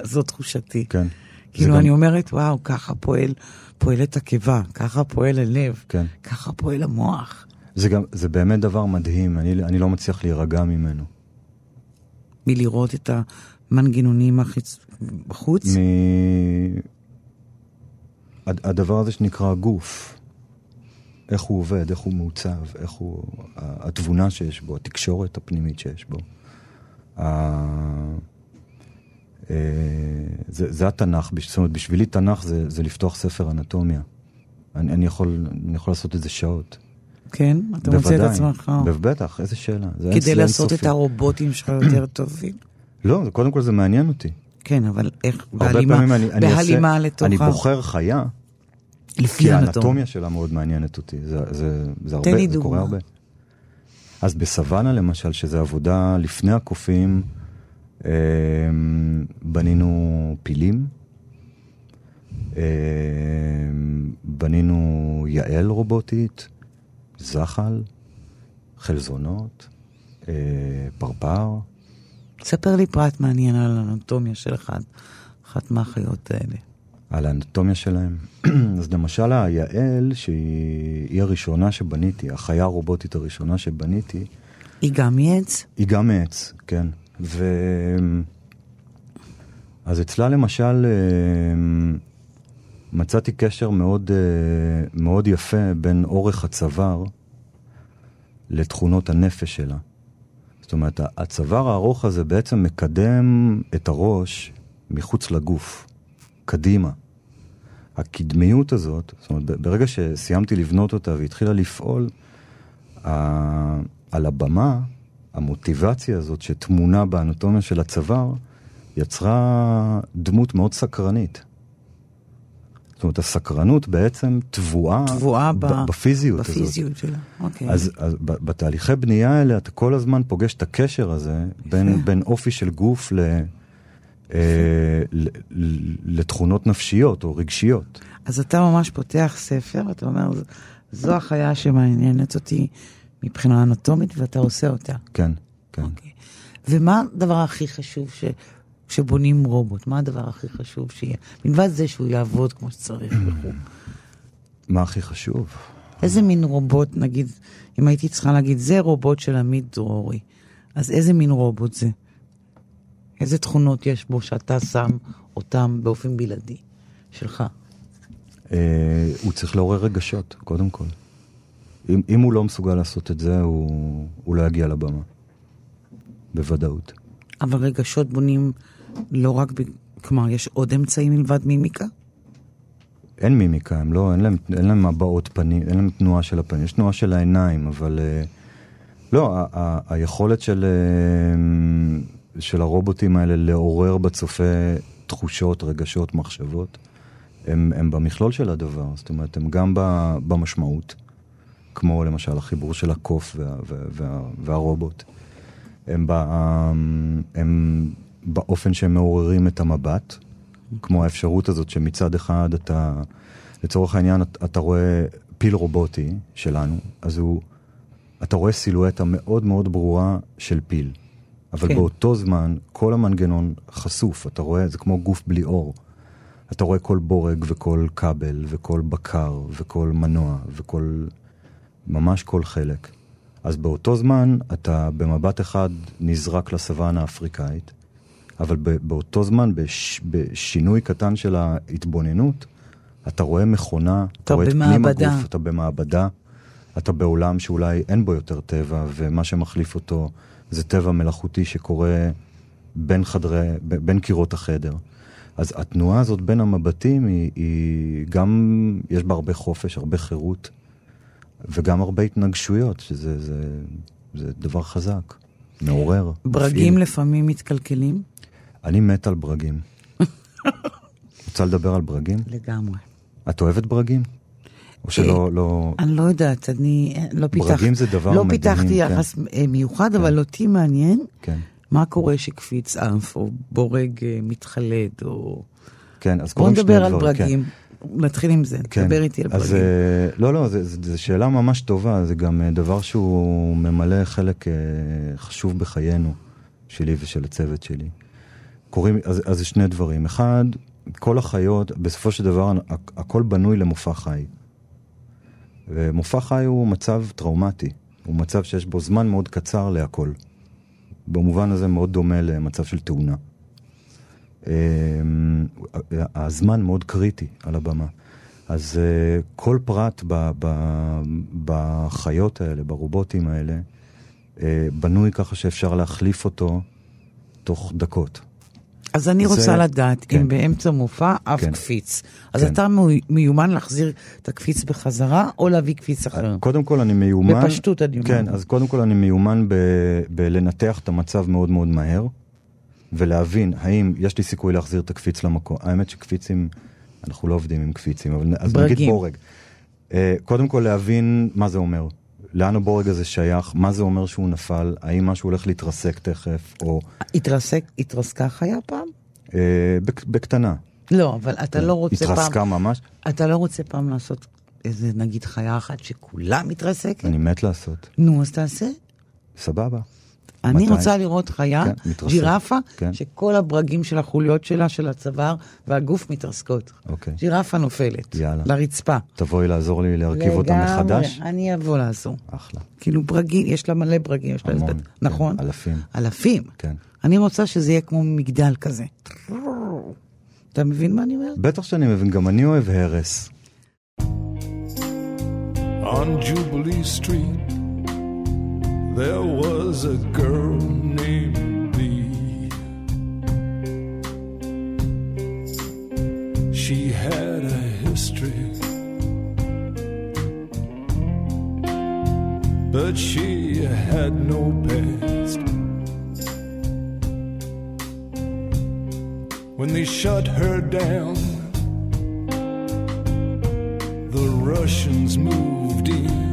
זו תחושתי. כן. כאילו, זה גם- אני אומרת, וואו, ככה פועל, פועלת הקיבה, ככה פועל הלב, כן. ככה פועל המוח. זה גם, זה באמת דבר מדהים, אני, אני לא מצליח להירגע ממנו. מלראות את המנגנונים החיצ... בחוץ. מ... הד- הדבר הזה שנקרא גוף, איך הוא עובד, איך הוא מעוצב, איך הוא... התבונה שיש בו, התקשורת הפנימית שיש בו. אה, זה, זה התנ"ך, זאת אומרת, בשבילי תנ"ך זה, זה לפתוח ספר אנטומיה. אני, אני, יכול, אני יכול לעשות את זה שעות. כן? אתה מוצא את עצמך. בטח, איזה שאלה. כדי לעשות את. הרובוטים שלך יותר טובים. לא, קודם כל זה מעניין אותי. כן, אבל איך, בהלימה, אני, אני בהלימה אעשה, לתוך אני בוחר חיה, לפי כי האנטומיה. האנטומיה שלה מאוד מעניינת אותי. זה, זה, זה הרבה, זה דוגמה. קורה הרבה. אז בסוואנה למשל, שזו עבודה לפני הקופים, אה, בנינו פילים, אה, בנינו יעל רובוטית, זחל, חלזונות, אה, פרפר. ספר לי פרט מעניין על האנטומיה של אחד, אחת מהחיות האלה. על האנטומיה שלהם. אז למשל היעל, שהיא היא הראשונה שבניתי, החיה הרובוטית הראשונה שבניתי, היא גם מעץ? היא גם מעץ, כן. ו... אז אצלה למשל אה, מצאתי קשר מאוד, אה, מאוד יפה בין אורך הצוואר לתכונות הנפש שלה. זאת אומרת, הצוואר הארוך הזה בעצם מקדם את הראש מחוץ לגוף, קדימה. הקדמיות הזאת, זאת אומרת, ברגע שסיימתי לבנות אותה והתחילה לפעול, ה- על הבמה, המוטיבציה הזאת שטמונה באנטומיה של הצוואר, יצרה דמות מאוד סקרנית. זאת אומרת, הסקרנות בעצם טבועה, טבועה ב- ב- בפיזיות הזאת. בפיזיות שלה. אוקיי. אז, אז ב- בתהליכי בנייה האלה אתה כל הזמן פוגש את הקשר הזה בין, בין אופי של גוף ל, לתכונות נפשיות או רגשיות. אז אתה ממש פותח ספר, אתה אומר, "ז- זו החיה שמעניינת אותי מבחינה אנטומית, ואתה עושה אותה. כן, כן. אוקיי. ומה הדבר הכי חשוב ש... כשבונים רובוט? מה הדבר הכי חשוב שיהיה? מלבד זה שהוא יעבוד כמו שצריך וכו'. מה הכי חשוב? איזה מין רובוט, נגיד, אם הייתי צריכה להגיד, זה רובוט של עמית דרורי, אז איזה מין רובוט זה? איזה תכונות יש בו שאתה שם אותם באופן בלעדי, שלך? אה, הוא צריך לעורר רגשות, קודם כל. אם, אם הוא לא מסוגל לעשות את זה, הוא, הוא לא יגיע לבמה. בוודאות. אבל רגשות בונים לא רק, ב... כלומר, יש עוד אמצעים מלבד מימיקה? אין מימיקה, הם לא, אין להם, אין להם הבעות פנים, אין להם תנועה של הפנים, יש תנועה של העיניים, אבל אה, לא, ה- ה- היכולת של, אה, של הרובוטים האלה לעורר בצופה תחושות, רגשות, מחשבות, הם, הם במכלול של הדבר, זאת אומרת, הם גם במשמעות, כמו למשל החיבור של הקוף וה, וה, וה, והרובוט, הם, ב, הם באופן שהם מעוררים את המבט, כמו האפשרות הזאת שמצד אחד אתה, לצורך העניין, אתה רואה פיל רובוטי שלנו, אז הוא, אתה רואה סילואטה מאוד מאוד ברורה של פיל. אבל כן. באותו זמן, כל המנגנון חשוף, אתה רואה, זה כמו גוף בלי אור. אתה רואה כל בורג וכל כבל וכל בקר וכל מנוע וכל, ממש כל חלק. אז באותו זמן אתה במבט אחד נזרק לסוואנה האפריקאית, אבל באותו זמן, בש, בשינוי קטן של ההתבוננות, אתה רואה מכונה, אתה רואה את פנים במעבדה. הגוף, אתה במעבדה, אתה בעולם שאולי אין בו יותר טבע, ומה שמחליף אותו זה טבע מלאכותי שקורה בין חדרי, ב- בין קירות החדר. אז התנועה הזאת בין המבטים היא, היא גם, יש בה הרבה חופש, הרבה חירות, וגם הרבה התנגשויות, שזה זה, זה דבר חזק, מעורר. ברגים מפעיל. לפעמים מתקלקלים? אני מת על ברגים. רוצה לדבר על ברגים? לגמרי. את אוהבת ברגים? או שלא, לא... אני לא יודעת, אני אה, לא פיתחתי... ברגים זה דבר לא מדהים, פיתחתי כן. יחס אה, מיוחד, אבל אותי מעניין כן, מה קורה שקפיץ אנף, או בורג אה, מתחלד, או... כן, אז בוא קורים שני נדבר על דברים, כן. ברגים. נתחיל עם זה, כן. דבר איתי על אז ברגים. אה, לא, לא, זו שאלה ממש טובה, זה גם אה, דבר שהוא ממלא חלק אה, חשוב בחיינו, שלי ושל הצוות שלי. קוראים, אז, אז זה שני דברים. אחד, כל החיות, בסופו של דבר, הכ- הכל בנוי למופע חי. ומופע חי הוא מצב טראומטי, הוא מצב שיש בו זמן מאוד קצר להכל. במובן הזה מאוד דומה למצב של תאונה. אה, הזמן מאוד קריטי על הבמה. אז אה, כל פרט ב, ב, בחיות האלה, ברובוטים האלה, אה, בנוי ככה שאפשר להחליף אותו תוך דקות. אז אני זה- רוצה לדעת כן. אם באמצע מופע אף כן. קפיץ. אז כן. אתה מי- מיומן להחזיר את הקפיץ בחזרה, או להביא קפיץ אחר? קודם כל אני מיומן... בפשטות אני אומר. כן, אז קודם כל אני מיומן ב, בלנתח את המצב מאוד מאוד מהר. ולהבין האם יש לי סיכוי להחזיר את הקפיץ למקום. האמת שקפיצים, אנחנו לא עובדים עם קפיצים, אבל אז ברגים. נגיד בורג. אה, קודם כל להבין מה זה אומר. לאן הבורג הזה שייך, מה זה אומר שהוא נפל, האם משהו הולך להתרסק תכף, או התרסק, התרסקה חיה פעם? אה, בק- בקטנה. לא, אבל אתה לא רוצה פעם... התרסקה ממש, אתה לא רוצה פעם לעשות איזה, נגיד, חיה אחת שכולה מתרסקת? אני מת לעשות. נו, אז תעשה. סבבה. אני מתי? רוצה לראות חיה, כן. ג'ירפה, כן. שכל הברגים של החוליות שלה, של הצוואר והגוף מתרסקות. אוקיי. ג'ירפה נופלת. יאללה. לרצפה. תבואי לעזור לי להרכיב אותה לגמרי, מחדש? אני אבוא לעזור. אחלה. כאילו ברגים, יש לה מלא ברגים, יש לה המון, איזה- כן, נכון? אלפים. אלפים. כן. אני רוצה שזה יהיה כמו מגדל כזה. אתה מבין מה אני אומר? בטח שאני מבין, גם אני אוהב הרס. On Jubilee Street, there was a girl named Bee. She had a history, but she had no past. When they shut her down, the Russians moved in.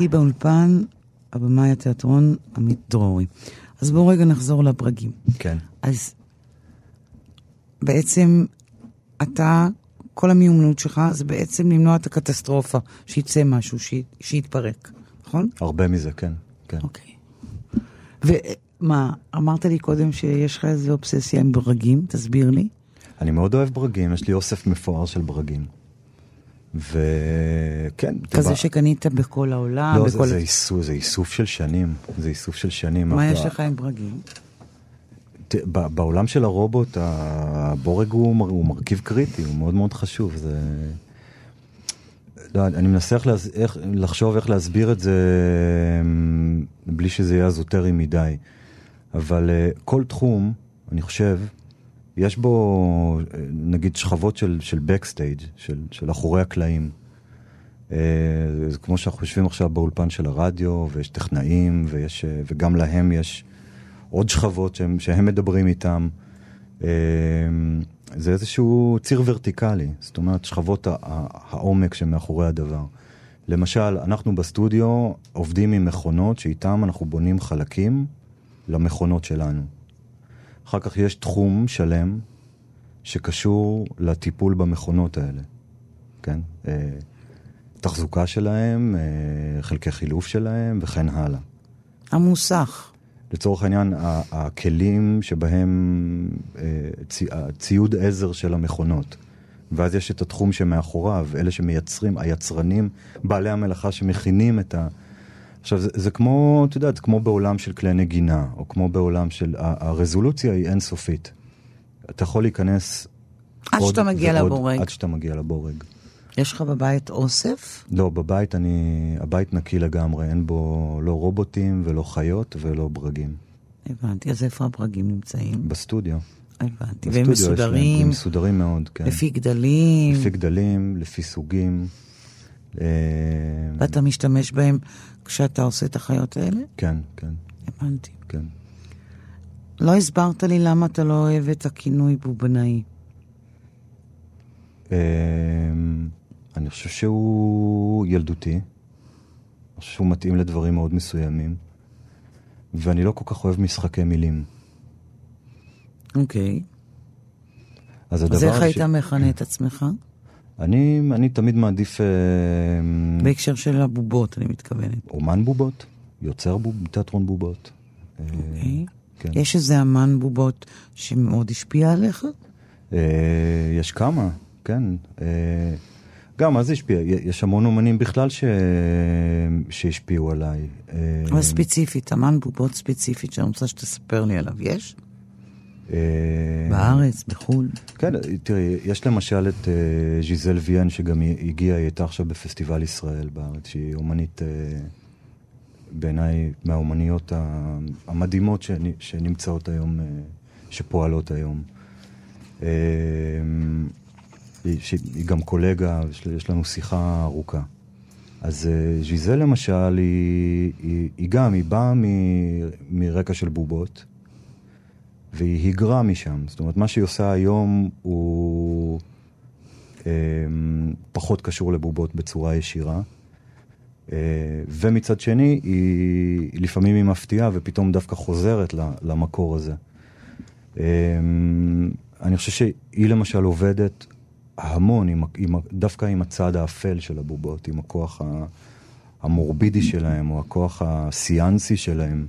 איתי באולפן, הבמאי התיאטרון עמית דרורי. אז בואו רגע נחזור לברגים. כן. אז בעצם אתה, כל המיומנות שלך זה בעצם למנוע את הקטסטרופה, שיצא משהו, שי- שיתפרק, נכון? הרבה מזה, כן. כן. אוקיי. ומה, אמרת לי קודם שיש לך איזו אובססיה עם ברגים, תסביר לי. אני מאוד אוהב ברגים, יש לי אוסף מפואר של ברגים. וכן, כזה טבע- שקנית בכל העולם, לא, זה, בכל... זה, איסוף, זה איסוף של שנים, זה איסוף של שנים. מה אבל- יש לך עם ברגים? ת- ב- בעולם של הרובוט, הבורג הוא, מר- הוא מרכיב קריטי, הוא מאוד מאוד חשוב. זה... לא, אני מנסה איך, להס... איך, לחשוב איך להסביר את זה אמ, בלי שזה יהיה אזוטרי מדי. אבל uh, כל תחום, אני חושב, יש בו נגיד שכבות של, של backstage, של, של אחורי הקלעים. אה, זה כמו שאנחנו יושבים עכשיו באולפן של הרדיו, ויש טכנאים, ויש, אה, וגם להם יש עוד שכבות שהם, שהם מדברים איתם. אה, זה איזשהו ציר ורטיקלי, זאת אומרת שכבות העומק שמאחורי הדבר. למשל, אנחנו בסטודיו עובדים עם מכונות שאיתם אנחנו בונים חלקים למכונות שלנו. אחר כך יש תחום שלם שקשור לטיפול במכונות האלה, כן? אה, תחזוקה שלהם, אה, חלקי חילוף שלהם וכן הלאה. המוסך. לצורך העניין, הכלים שבהם אה, צי- הציוד עזר של המכונות. ואז יש את התחום שמאחוריו, אלה שמייצרים, היצרנים, בעלי המלאכה שמכינים את ה... עכשיו, זה, זה כמו, את יודעת, כמו בעולם של כלי נגינה, או כמו בעולם של... הרזולוציה היא אינסופית. אתה יכול להיכנס... עד שאתה מגיע ועוד לבורג. עד שאתה מגיע לבורג. יש לך בבית אוסף? לא, בבית אני... הבית נקי לגמרי, אין בו לא רובוטים ולא חיות ולא ברגים. הבנתי, אז איפה הברגים נמצאים? בסטודיו. הבנתי, והם מסודרים הם מסודרים מאוד, כן. לפי גדלים, לפי גדלים, לפי סוגים. אה, ואתה משתמש בהם כשאתה עושה את החיות האלה? כן, כן, הבנתי. כן. לא הסברת לי למה אתה לא אוהב את הכינוי בובנאי. אה, אני חושב שהוא ילדותי. אני חושב שהוא מתאים לדברים מאוד מסוימים. ואני לא כל כך אוהב משחקי מילים. אוקיי. אז הדבר אז איך ש- היית מכנה את עצמך? אני, אני תמיד מעדיף אה, בהקשר של הבובות, אני מתכוונת. אומן בובות, יוצר בוב, תיאטרון בובות. אה, אוקיי. כן. יש איזה אמן בובות שמאוד השפיע עליך? אה, יש כמה, כן. אה, גם, מה זה השפיע? יש המון אומנים בכלל ש... שהשפיעו עליי. אה, אבל ספציפית, אמן בובות ספציפית שאני רוצה שתספר לי עליו. יש? אה, בארץ, בחו"ל? כן, תראי, יש למשל את אה, ז'יזל ויאן, שגם הגיעה, היא הייתה עכשיו בפסטיבל ישראל בארץ, שהיא אומנית, אה, בעיניי, מהאומניות המדהימות שנ- שנמצאות היום, שפועלות היום. היא, גם קולגה, יש, לנו שיחה ארוכה. אז ז'יזל למשל, היא, היא, היא גם, היא באה מרקע של בובות. והיא היגרה משם. זאת אומרת, מה שהיא עושה היום הוא אה, פחות קשור לבובות בצורה ישירה. אה, ומצד שני, היא, לפעמים היא מפתיעה ופתאום דווקא חוזרת למקור הזה. אה, אני חושב שהיא למשל עובדת המון, עם, עם, דווקא עם הצד האפל של הבובות, עם הכוח ה- המורבידי שלהם, או הכוח הסיאנסי שלהם.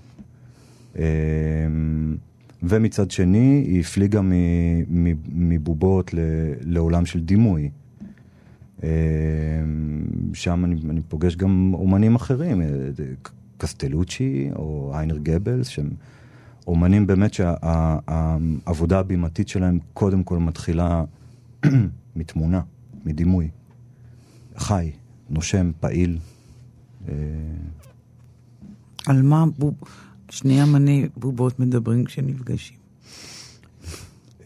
ומצד שני, היא הפליגה מבובות לעולם של דימוי. אה, שם אני, אני פוגש גם אומנים אחרים, אה, קסטלוצ'י או איינר גבלס, שהם אומנים באמת שהעבודה הבימתית שלהם קודם כל מתחילה מתמונה, מדימוי. חי, נושם, פעיל. אה, על מה בוב... שני אמני בובות מדברים כשנפגשים?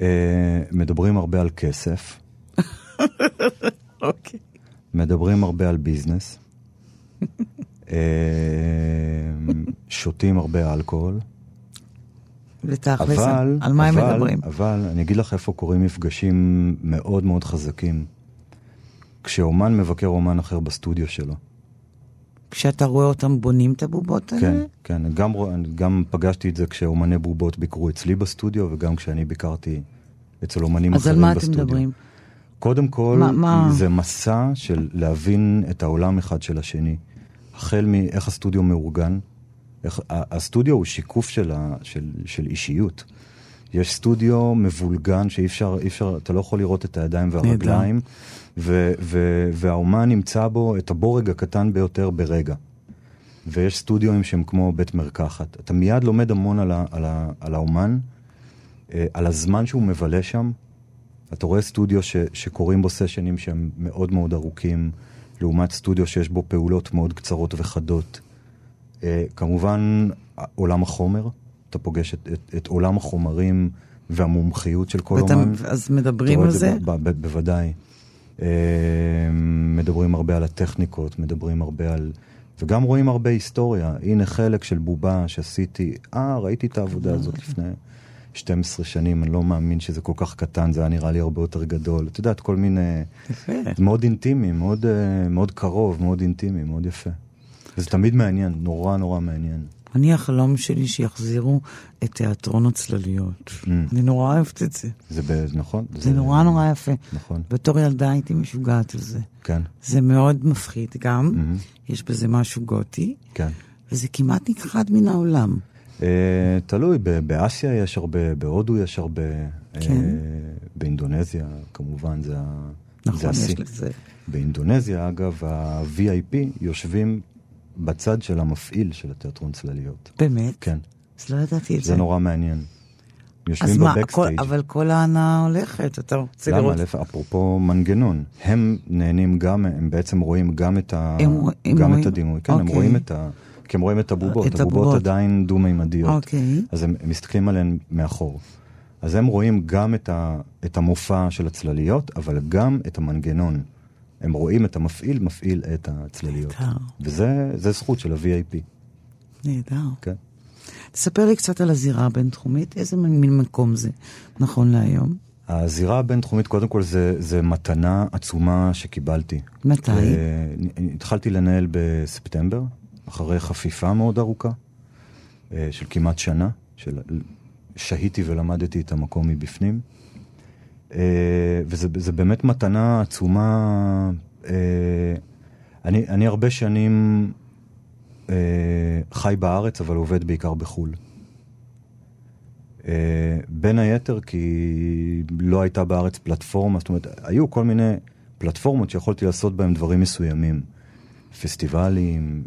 אה, מדברים הרבה על כסף, אוקיי. מדברים הרבה על ביזנס, אה, שותים הרבה אלכוהול, ותכלס, אבל, על מה הם מדברים? אבל אני אגיד לך איפה קורים מפגשים מאוד מאוד חזקים. כשאומן מבקר אומן אחר בסטודיו שלו. כשאתה רואה אותם בונים את הבובות האלה? כן, כן. גם, גם פגשתי את זה כשאומני בובות ביקרו אצלי בסטודיו, וגם כשאני ביקרתי אצל אומנים אחרים בסטודיו. אז על מה אתם מדברים? קודם כל, מה, מה... זה מסע של להבין את העולם אחד של השני. החל מאיך הסטודיו מאורגן. איך, הסטודיו הוא שיקוף של, ה, של, של אישיות. יש סטודיו מבולגן שאי אפשר, אפשר, אתה לא יכול לראות את הידיים והרגליים, ו, ו, והאומן נמצא בו את הבורג הקטן ביותר ברגע. ויש סטודיואים שהם כמו בית מרקחת. אתה מיד לומד המון על, ה, על, ה, על האומן, אה, על הזמן שהוא מבלה שם. אתה רואה סטודיו ש, שקוראים בו סשנים שהם מאוד מאוד ארוכים, לעומת סטודיו שיש בו פעולות מאוד קצרות וחדות. אה, כמובן, עולם החומר. אתה פוגש את, את, את עולם החומרים והמומחיות של כל אומן. אז מדברים על זה? ב, ב, בוודאי. אה, מדברים הרבה על הטכניקות, מדברים הרבה על... וגם רואים הרבה היסטוריה. הנה חלק של בובה שעשיתי, אה, ראיתי את העבודה הזאת לפני 12 שנים, אני לא מאמין שזה כל כך קטן, זה היה נראה לי הרבה יותר גדול. את יודעת, כל מיני... יפה. מאוד אינטימי, מאוד, אה, מאוד קרוב, מאוד אינטימי, מאוד יפה. וזה תמיד מעניין, נורא נורא מעניין. אני, החלום שלי שיחזירו את תיאטרון הצלליות. Mm. אני נורא אוהבת את זה. זה ב... נכון. זה, זה נורא נורא יפה. נכון. בתור ילדה הייתי משוגעת על זה. כן. זה מאוד מפחיד גם, mm-hmm. יש בזה משהו גותי. כן. וזה כמעט נכחד מן העולם. Uh, תלוי, באסיה יש הרבה, בהודו יש הרבה, כן. uh, באינדונזיה כמובן זה, נכון, זה השיא. יש לזה. באינדונזיה, אגב, ה-VIP יושבים בצד של המפעיל של התיאטרון צלליות. באמת? כן. אז לא ידעתי את זה. זה נורא מעניין. יושבים בבקסטייג'. אבל כל ההנאה הולכת, אתה רוצה למה? לראות... למה? אפרופו מנגנון. הם נהנים גם, הם בעצם רואים גם את, ה... הם, הם גם רואים... את הדימוי. כן, אוקיי. הם רואים את ה... כי הם רואים את הבובות. את הבובות הבובות עדיין דו-מימדיות. אוקיי. אז הם, הם מסתכלים עליהן מאחור. אז הם רואים גם את, ה... את המופע של הצלליות, אבל גם את המנגנון. הם רואים את המפעיל, מפעיל את הצלליות. נהדר. וזה זכות של ה-VIP. נהדר. כן. תספר לי קצת על הזירה הבינתחומית, איזה מין מקום זה נכון להיום? הזירה הבינתחומית, קודם כל, זה, זה מתנה עצומה שקיבלתי. מתי? ו... התחלתי לנהל בספטמבר, אחרי חפיפה מאוד ארוכה, אה, של כמעט שנה, של... שהיתי ולמדתי את המקום מבפנים. אה, וזה באמת מתנה עצומה. אה, אני, אני הרבה שנים אה, חי בארץ, אבל עובד בעיקר בחו"ל. בין היתר כי לא הייתה בארץ פלטפורמה, זאת אומרת, היו כל מיני פלטפורמות שיכולתי לעשות בהן דברים מסוימים. פסטיבלים,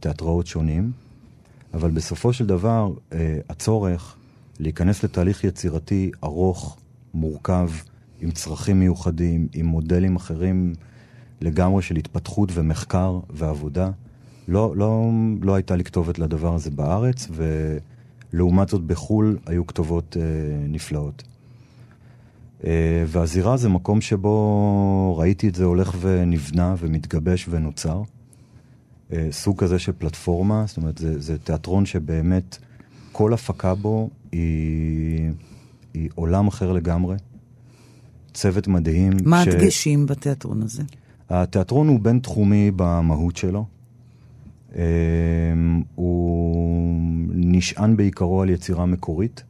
תיאטראות שונים, אבל בסופו של דבר הצורך להיכנס לתהליך יצירתי ארוך, מורכב, עם צרכים מיוחדים, עם מודלים אחרים לגמרי של התפתחות ומחקר ועבודה. לא, לא, לא הייתה לי כתובת לדבר הזה בארץ, ולעומת זאת בחו"ל היו כתובות אה, נפלאות. אה, והזירה זה מקום שבו ראיתי את זה הולך ונבנה ומתגבש ונוצר. אה, סוג כזה של פלטפורמה, זאת אומרת, זה, זה תיאטרון שבאמת כל הפקה בו היא... היא עולם אחר לגמרי. צוות מדהים. מה ש... הדגשים בתיאטרון הזה? התיאטרון הוא בינתחומי במהות שלו. Um, הוא נשען בעיקרו על יצירה מקורית.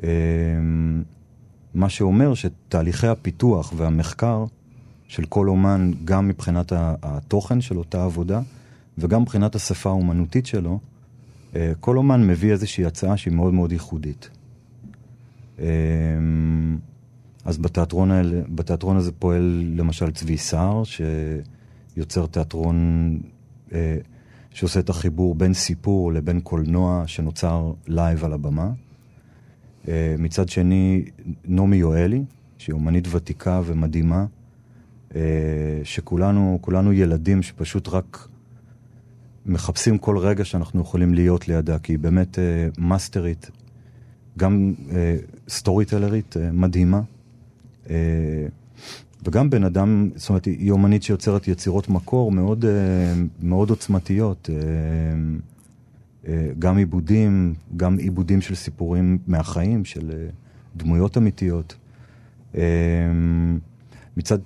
Um, מה שאומר שתהליכי הפיתוח והמחקר של כל אומן, גם מבחינת התוכן של אותה עבודה וגם מבחינת השפה האומנותית שלו, uh, כל אומן מביא איזושהי הצעה שהיא מאוד מאוד ייחודית. אמ, אז בתיאטרון, האלה, בתיאטרון הזה פועל למשל צבי סהר, שיוצר תיאטרון אה, שעושה את החיבור בין סיפור לבין קולנוע שנוצר live על הבמה. אה, מצד שני, נעמי יואלי, שהיא אומנית ותיקה ומדהימה, אה, שכולנו כולנו ילדים שפשוט רק מחפשים כל רגע שאנחנו יכולים להיות לידה, כי היא באמת אה, מאסטרית גם אה, סטורי טלרית אה, מדהימה, אה, וגם בן אדם, זאת אומרת, היא אומנית שיוצרת יצירות מקור מאוד, אה, מאוד עוצמתיות. גם עיבודים, גם עיבודים של סיפורים מהחיים, של דמויות אמיתיות. מצד,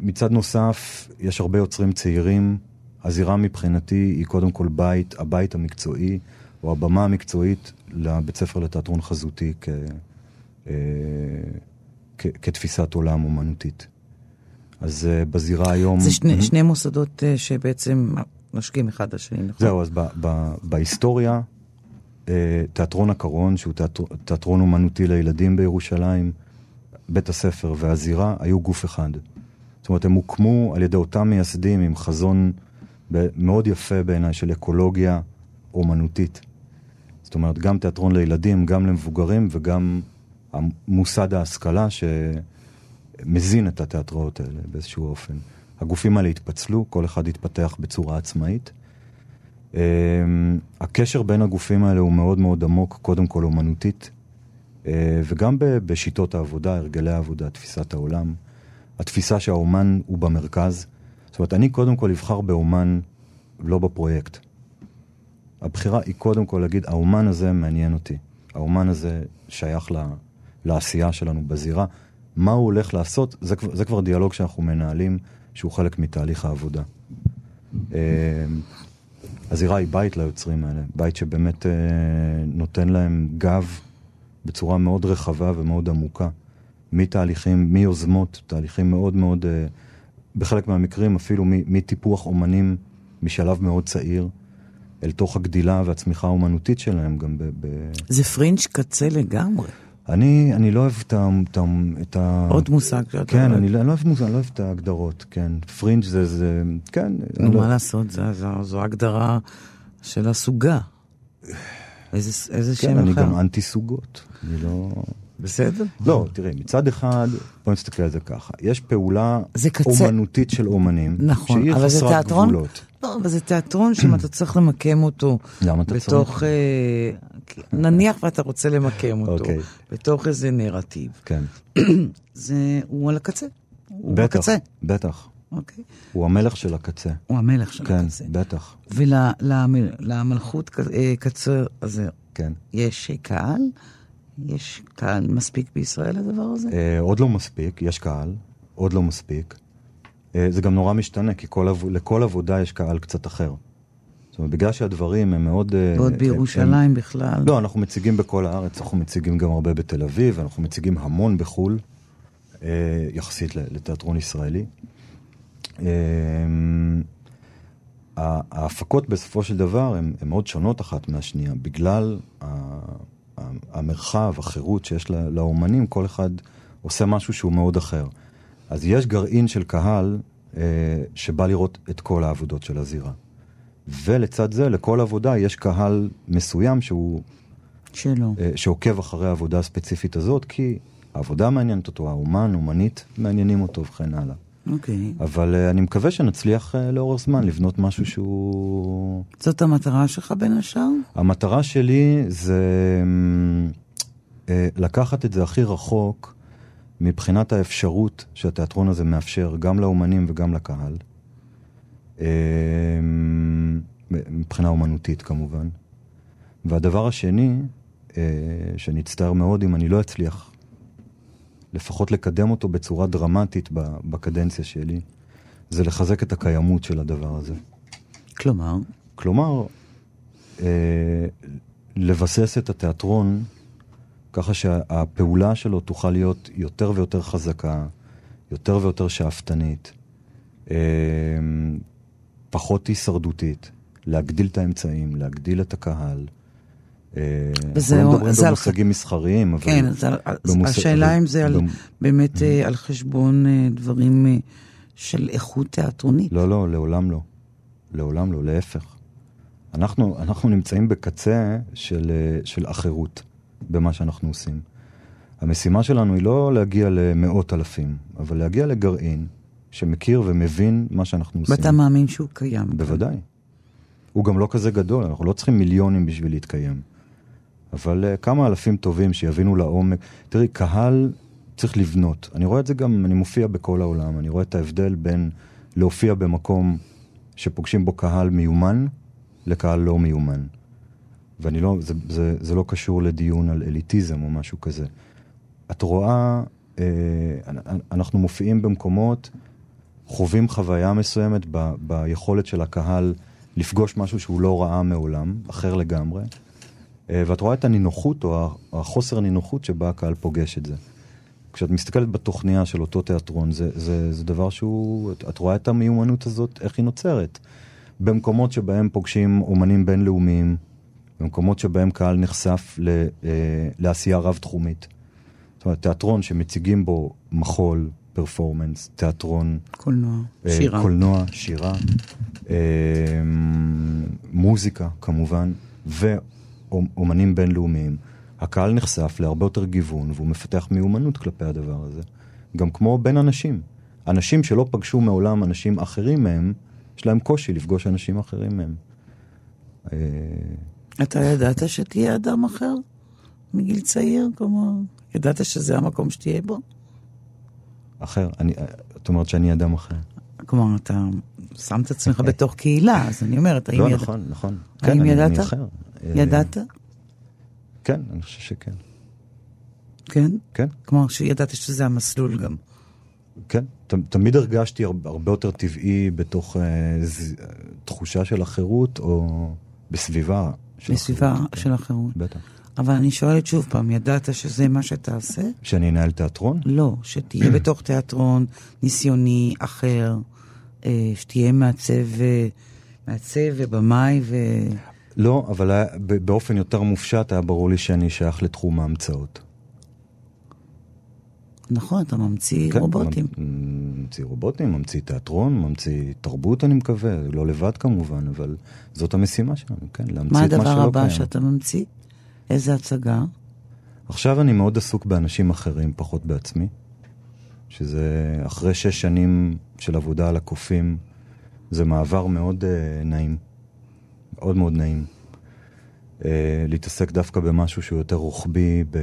מצד נוסף, יש הרבה יוצרים צעירים. הזירה מבחינתי היא קודם כל בית, הבית המקצועי, או הבמה המקצועית לבית ספר לתיאטרון חזותי כ, אה, כ, כתפיסת עולם אומנותית. אז אה, בזירה היום... זה שני, שני מוסדות אה, שבעצם נושקים אחד לשני, נכון? זהו, אז ב, ב, בהיסטוריה, אה, תיאטרון הקרון, שהוא תיאטר, תיאטרון אומנותי לילדים בירושלים, בית הספר והזירה היו גוף אחד. זאת אומרת, הם הוקמו על ידי אותם מייסדים עם חזון מאוד יפה בעיניי של אקולוגיה אומנותית. זאת אומרת, גם תיאטרון לילדים, גם למבוגרים וגם מוסד ההשכלה שמזין את התיאטראות האלה באיזשהו אופן. הגופים האלה התפצלו, כל אחד התפתח בצורה עצמאית. Um, הקשר בין הגופים האלה הוא מאוד מאוד עמוק, קודם כל אומנותית, uh, וגם בשיטות העבודה, הרגלי העבודה, תפיסת העולם, התפיסה שהאומן הוא במרכז. זאת אומרת, אני קודם כל אבחר באומן, לא בפרויקט. הבחירה היא קודם כל להגיד, האומן הזה מעניין אותי. האומן הזה שייך ל, לעשייה שלנו בזירה. מה הוא הולך לעשות, זה, זה כבר דיאלוג שאנחנו מנהלים, שהוא חלק מתהליך העבודה. אה, הזירה היא בית ליוצרים האלה, בית שבאמת אה, נותן להם גב בצורה מאוד רחבה ומאוד עמוקה. מתהליכים, מיוזמות, תהליכים מאוד מאוד, אה, בחלק מהמקרים אפילו מטיפוח אומנים משלב מאוד צעיר. אל תוך הגדילה והצמיחה האומנותית שלהם גם ב... ב... זה פרינג' קצה לגמרי. אני, אני לא אוהב את ה... את ה... עוד מושג שאתה כן, אוהב. אני, לא, אני לא אוהב מושג, אני לא אוהב את ההגדרות, כן. פרינג' זה, זה, כן. נו, לא... מה לעשות, זה, זו, זו הגדרה של הסוגה. איזה, איזה כן, שם אחר. כן, אני גם אנטי סוגות. אני לא... בסדר. לא, תראי, מצד אחד, בוא נסתכל על זה ככה. יש פעולה קצה... אומנותית של אומנים, נכון, שהיא חסרת גבולות. לא, אבל זה תיאטרון שאם אתה צריך למקם אותו למה אתה בתוך, צריך? אה, נניח ואתה רוצה למקם אותו, אוקיי. בתוך איזה נרטיב, כן. זה, הוא על הקצה. הוא בטח, בקצה. בטח. אוקיי. הוא המלך של הקצה. הוא המלך של כן, הקצה. בטח. ולמלכות קצה הזה כן. יש קהל? יש קהל מספיק בישראל לדבר הזה? אה, עוד לא מספיק, יש קהל, עוד לא מספיק. אה, זה גם נורא משתנה, כי כל. לכל עבודה יש קהל קצת אחר. זאת אומרת, בגלל שהדברים הם מאוד... אה, ועוד בירושלים הם... בכלל. לא, אנחנו מציגים בכל הארץ, אנחנו מציגים גם הרבה בתל אביב, אנחנו מציגים המון בחו"ל, אה, יחסית לתיאטרון ישראלי. אה, ההפקות בסופו של דבר הן מאוד שונות אחת מהשנייה, בגלל המרחב, החירות שיש לאומנים, כל אחד עושה משהו שהוא מאוד אחר. אז יש גרעין של קהל אה, שבא לראות את כל העבודות של הזירה. ולצד זה, לכל עבודה יש קהל מסוים שהוא... שלו. אה, שעוקב אחרי העבודה הספציפית הזאת, כי העבודה מעניינת אותו, האומן, אומנית, מעניינים אותו וכן הלאה. אוקיי. אבל uh, אני מקווה שנצליח uh, לאורך זמן לבנות משהו שהוא... זאת המטרה שלך בין השאר? המטרה שלי זה uh, לקחת את זה הכי רחוק מבחינת האפשרות שהתיאטרון הזה מאפשר גם לאומנים וגם לקהל. Uh, מבחינה אומנותית כמובן. והדבר השני, uh, שאני אצטער מאוד אם אני לא אצליח לפחות לקדם אותו בצורה דרמטית בקדנציה שלי, זה לחזק את הקיימות של הדבר הזה. כלומר? כלומר, אה, לבסס את התיאטרון ככה שהפעולה שלו תוכל להיות יותר ויותר חזקה, יותר ויותר שאפתנית, אה, פחות הישרדותית, להגדיל את האמצעים, להגדיל את הקהל. וזה... אנחנו לא מדברים במושגים מסחריים, אבל... כן, אז במוס... השאלה אם זה על, באמת mm-hmm. על חשבון דברים של איכות תיאטרונית. לא, לא, לעולם לא. לעולם לא, להפך. אנחנו, אנחנו נמצאים בקצה של, של אחרות במה שאנחנו עושים. המשימה שלנו היא לא להגיע למאות אלפים, אבל להגיע לגרעין שמכיר ומבין מה שאנחנו עושים. ואתה מאמין שהוא קיים. בוודאי. הוא גם לא כזה גדול, אנחנו לא צריכים מיליונים בשביל להתקיים. אבל uh, כמה אלפים טובים שיבינו לעומק. תראי, קהל צריך לבנות. אני רואה את זה גם, אני מופיע בכל העולם, אני רואה את ההבדל בין להופיע במקום שפוגשים בו קהל מיומן לקהל לא מיומן. ואני לא, זה, זה, זה לא קשור לדיון על אליטיזם או משהו כזה. את רואה אה, אנחנו מופיעים במקומות, חווים חוויה מסוימת ב, ביכולת של הקהל לפגוש משהו שהוא לא ראה מעולם, אחר לגמרי, אה, ואת רואה את הנינוחות או החוסר הנינוחות שבה הקהל פוגש את זה. כשאת מסתכלת בתוכניה של אותו תיאטרון, זה, זה, זה דבר שהוא, את, את רואה את המיומנות הזאת, איך היא נוצרת. במקומות שבהם פוגשים אומנים בינלאומיים, במקומות שבהם קהל נחשף ל, אה, לעשייה רב-תחומית. זאת אומרת, תיאטרון שמציגים בו מחול, פרפורמנס, תיאטרון. קולנוע, אה, שירה. קולנוע, שירה, אה, מוזיקה כמובן, ואומנים בינלאומיים. הקהל נחשף להרבה יותר גיוון, והוא מפתח מיומנות כלפי הדבר הזה. גם כמו בין אנשים. אנשים שלא פגשו מעולם אנשים אחרים מהם, יש להם קושי לפגוש אנשים אחרים מהם. אה, אתה ידעת שתהיה אדם אחר מגיל צעיר? כלומר, ידעת שזה המקום שתהיה בו? אחר, אני, את אומרת שאני אדם אחר. כלומר, אתה שם את עצמך בתוך קהילה, אז אני אומרת, האם לא, ידעת? נכון, נכון. האם כן, ידעת? אני. אה, ידעת? כן, אני חושב שכן. כן? כן, כלומר, שידעת שזה המסלול גם. כן. ת, תמיד הרגשתי הרבה, הרבה יותר טבעי בתוך אה, ז, תחושה של החירות, או בסביבה של בסביבה החירות. של החירות. בטח. אבל אני שואלת שוב פעם, ידעת שזה מה שתעשה? שאני אנהל תיאטרון? לא, שתהיה בתוך תיאטרון ניסיוני אחר, אה, שתהיה מעצב, מעצב ובמאי ו... לא, אבל היה, באופן יותר מופשט היה ברור לי שאני שייך לתחום ההמצאות. נכון, אתה ממציא כן, רובוטים. ממ- ממציא רובוטים, ממציא תיאטרון, ממציא תרבות אני מקווה, לא לבד כמובן, אבל זאת המשימה שלנו, כן, להמציא מה את מה שלא קיים. הדבר הבא שאתה ממציא? איזה הצגה? עכשיו אני מאוד עסוק באנשים אחרים, פחות בעצמי. שזה אחרי שש שנים של עבודה על הקופים, זה מעבר מאוד uh, נעים. מאוד מאוד נעים. Uh, להתעסק דווקא במשהו שהוא יותר רוחבי, ב...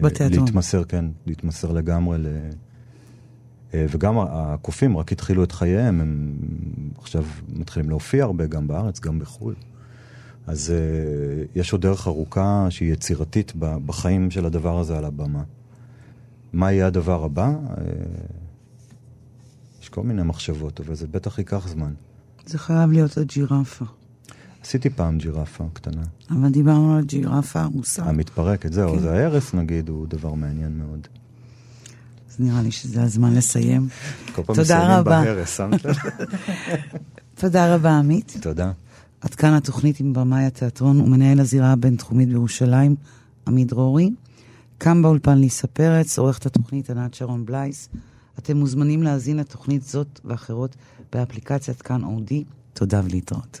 בתיאטרון. להתמסר, כן, להתמסר לגמרי ל... Uh, וגם הקופים רק התחילו את חייהם, הם עכשיו מתחילים להופיע הרבה, גם בארץ, גם בחו"ל. אז uh, יש עוד דרך ארוכה שהיא יצירתית בחיים של הדבר הזה על הבמה. מה יהיה הדבר הבא? יש כל מיני מחשבות, אבל זה בטח ייקח זמן. זה חייב להיות הג'ירפה. עשיתי פעם ג'ירפה קטנה. אבל דיברנו על ג'ירפה הרוסה. המתפרקת, זהו, כן. זה ההרס נגיד, הוא דבר מעניין מאוד. אז נראה לי שזה הזמן לסיים. כל פעם תודה מסיימים. בהרס, שמת לב? תודה רבה, עמית. תודה. עד כאן התוכנית עם במאי התיאטרון ומנהל הזירה הבינתחומית בירושלים, עמית דרורי. כאן באולפן ליסה פרץ, עורכת התוכנית ענת שרון בלייס. אתם מוזמנים להאזין לתוכנית זאת ואחרות באפליקציית כאן אודי. תודה ולהתראות.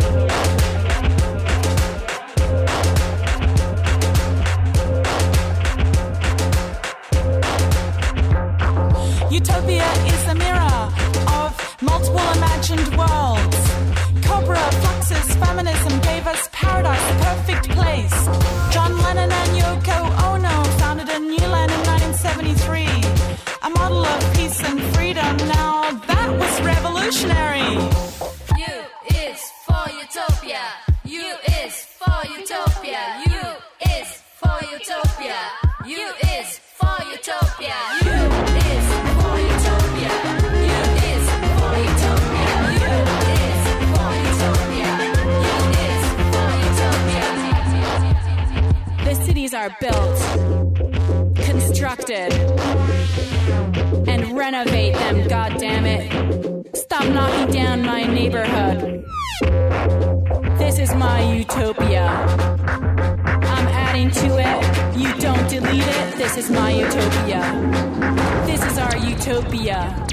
utopia.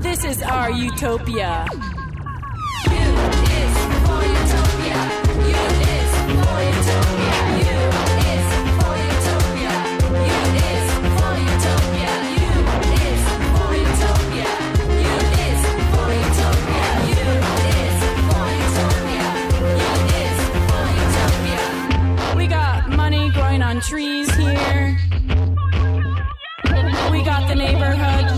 This is our utopia. trees here. We got the neighborhood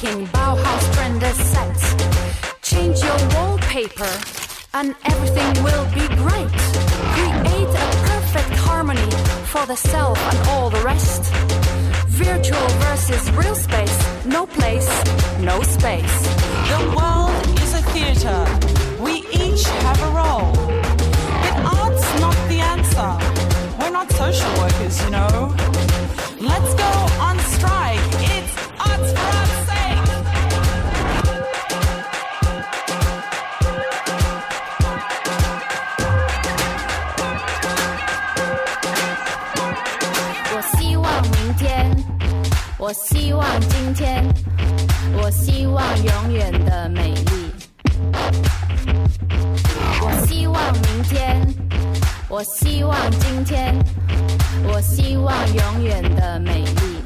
Bauhaus trend is set. Change your wallpaper, and everything will be great. Create a perfect harmony for the self and all the rest. Virtual versus real space, no place, no space. The world is a theatre. We each have a role. But art's not the answer. We're not social workers, you know. Let's go on strike. It's arts for 我希望今天，我希望永远的美丽。我希望明天，我希望今天，我希望永远的美丽。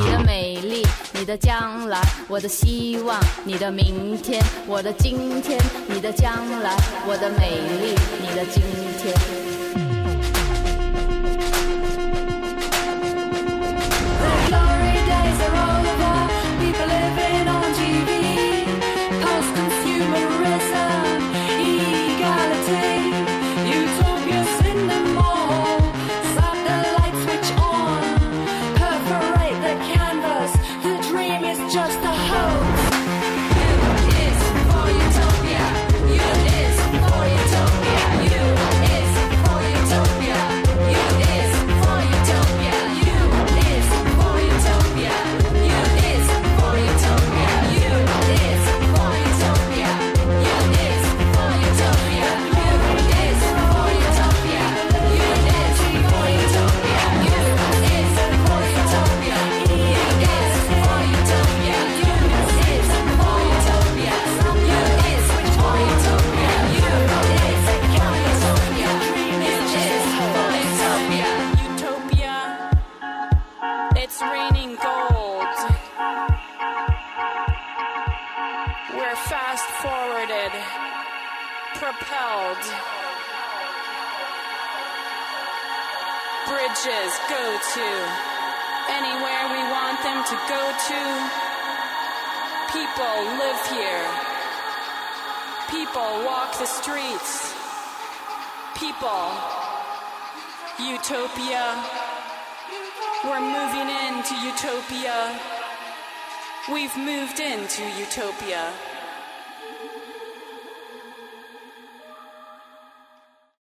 你的美丽，你的将来，我的希望，你的明天，我的今天，你的将来，我的美丽，你的今天。To go to. People live here. People walk the streets. People. Utopia. We're moving into utopia. We've moved into utopia.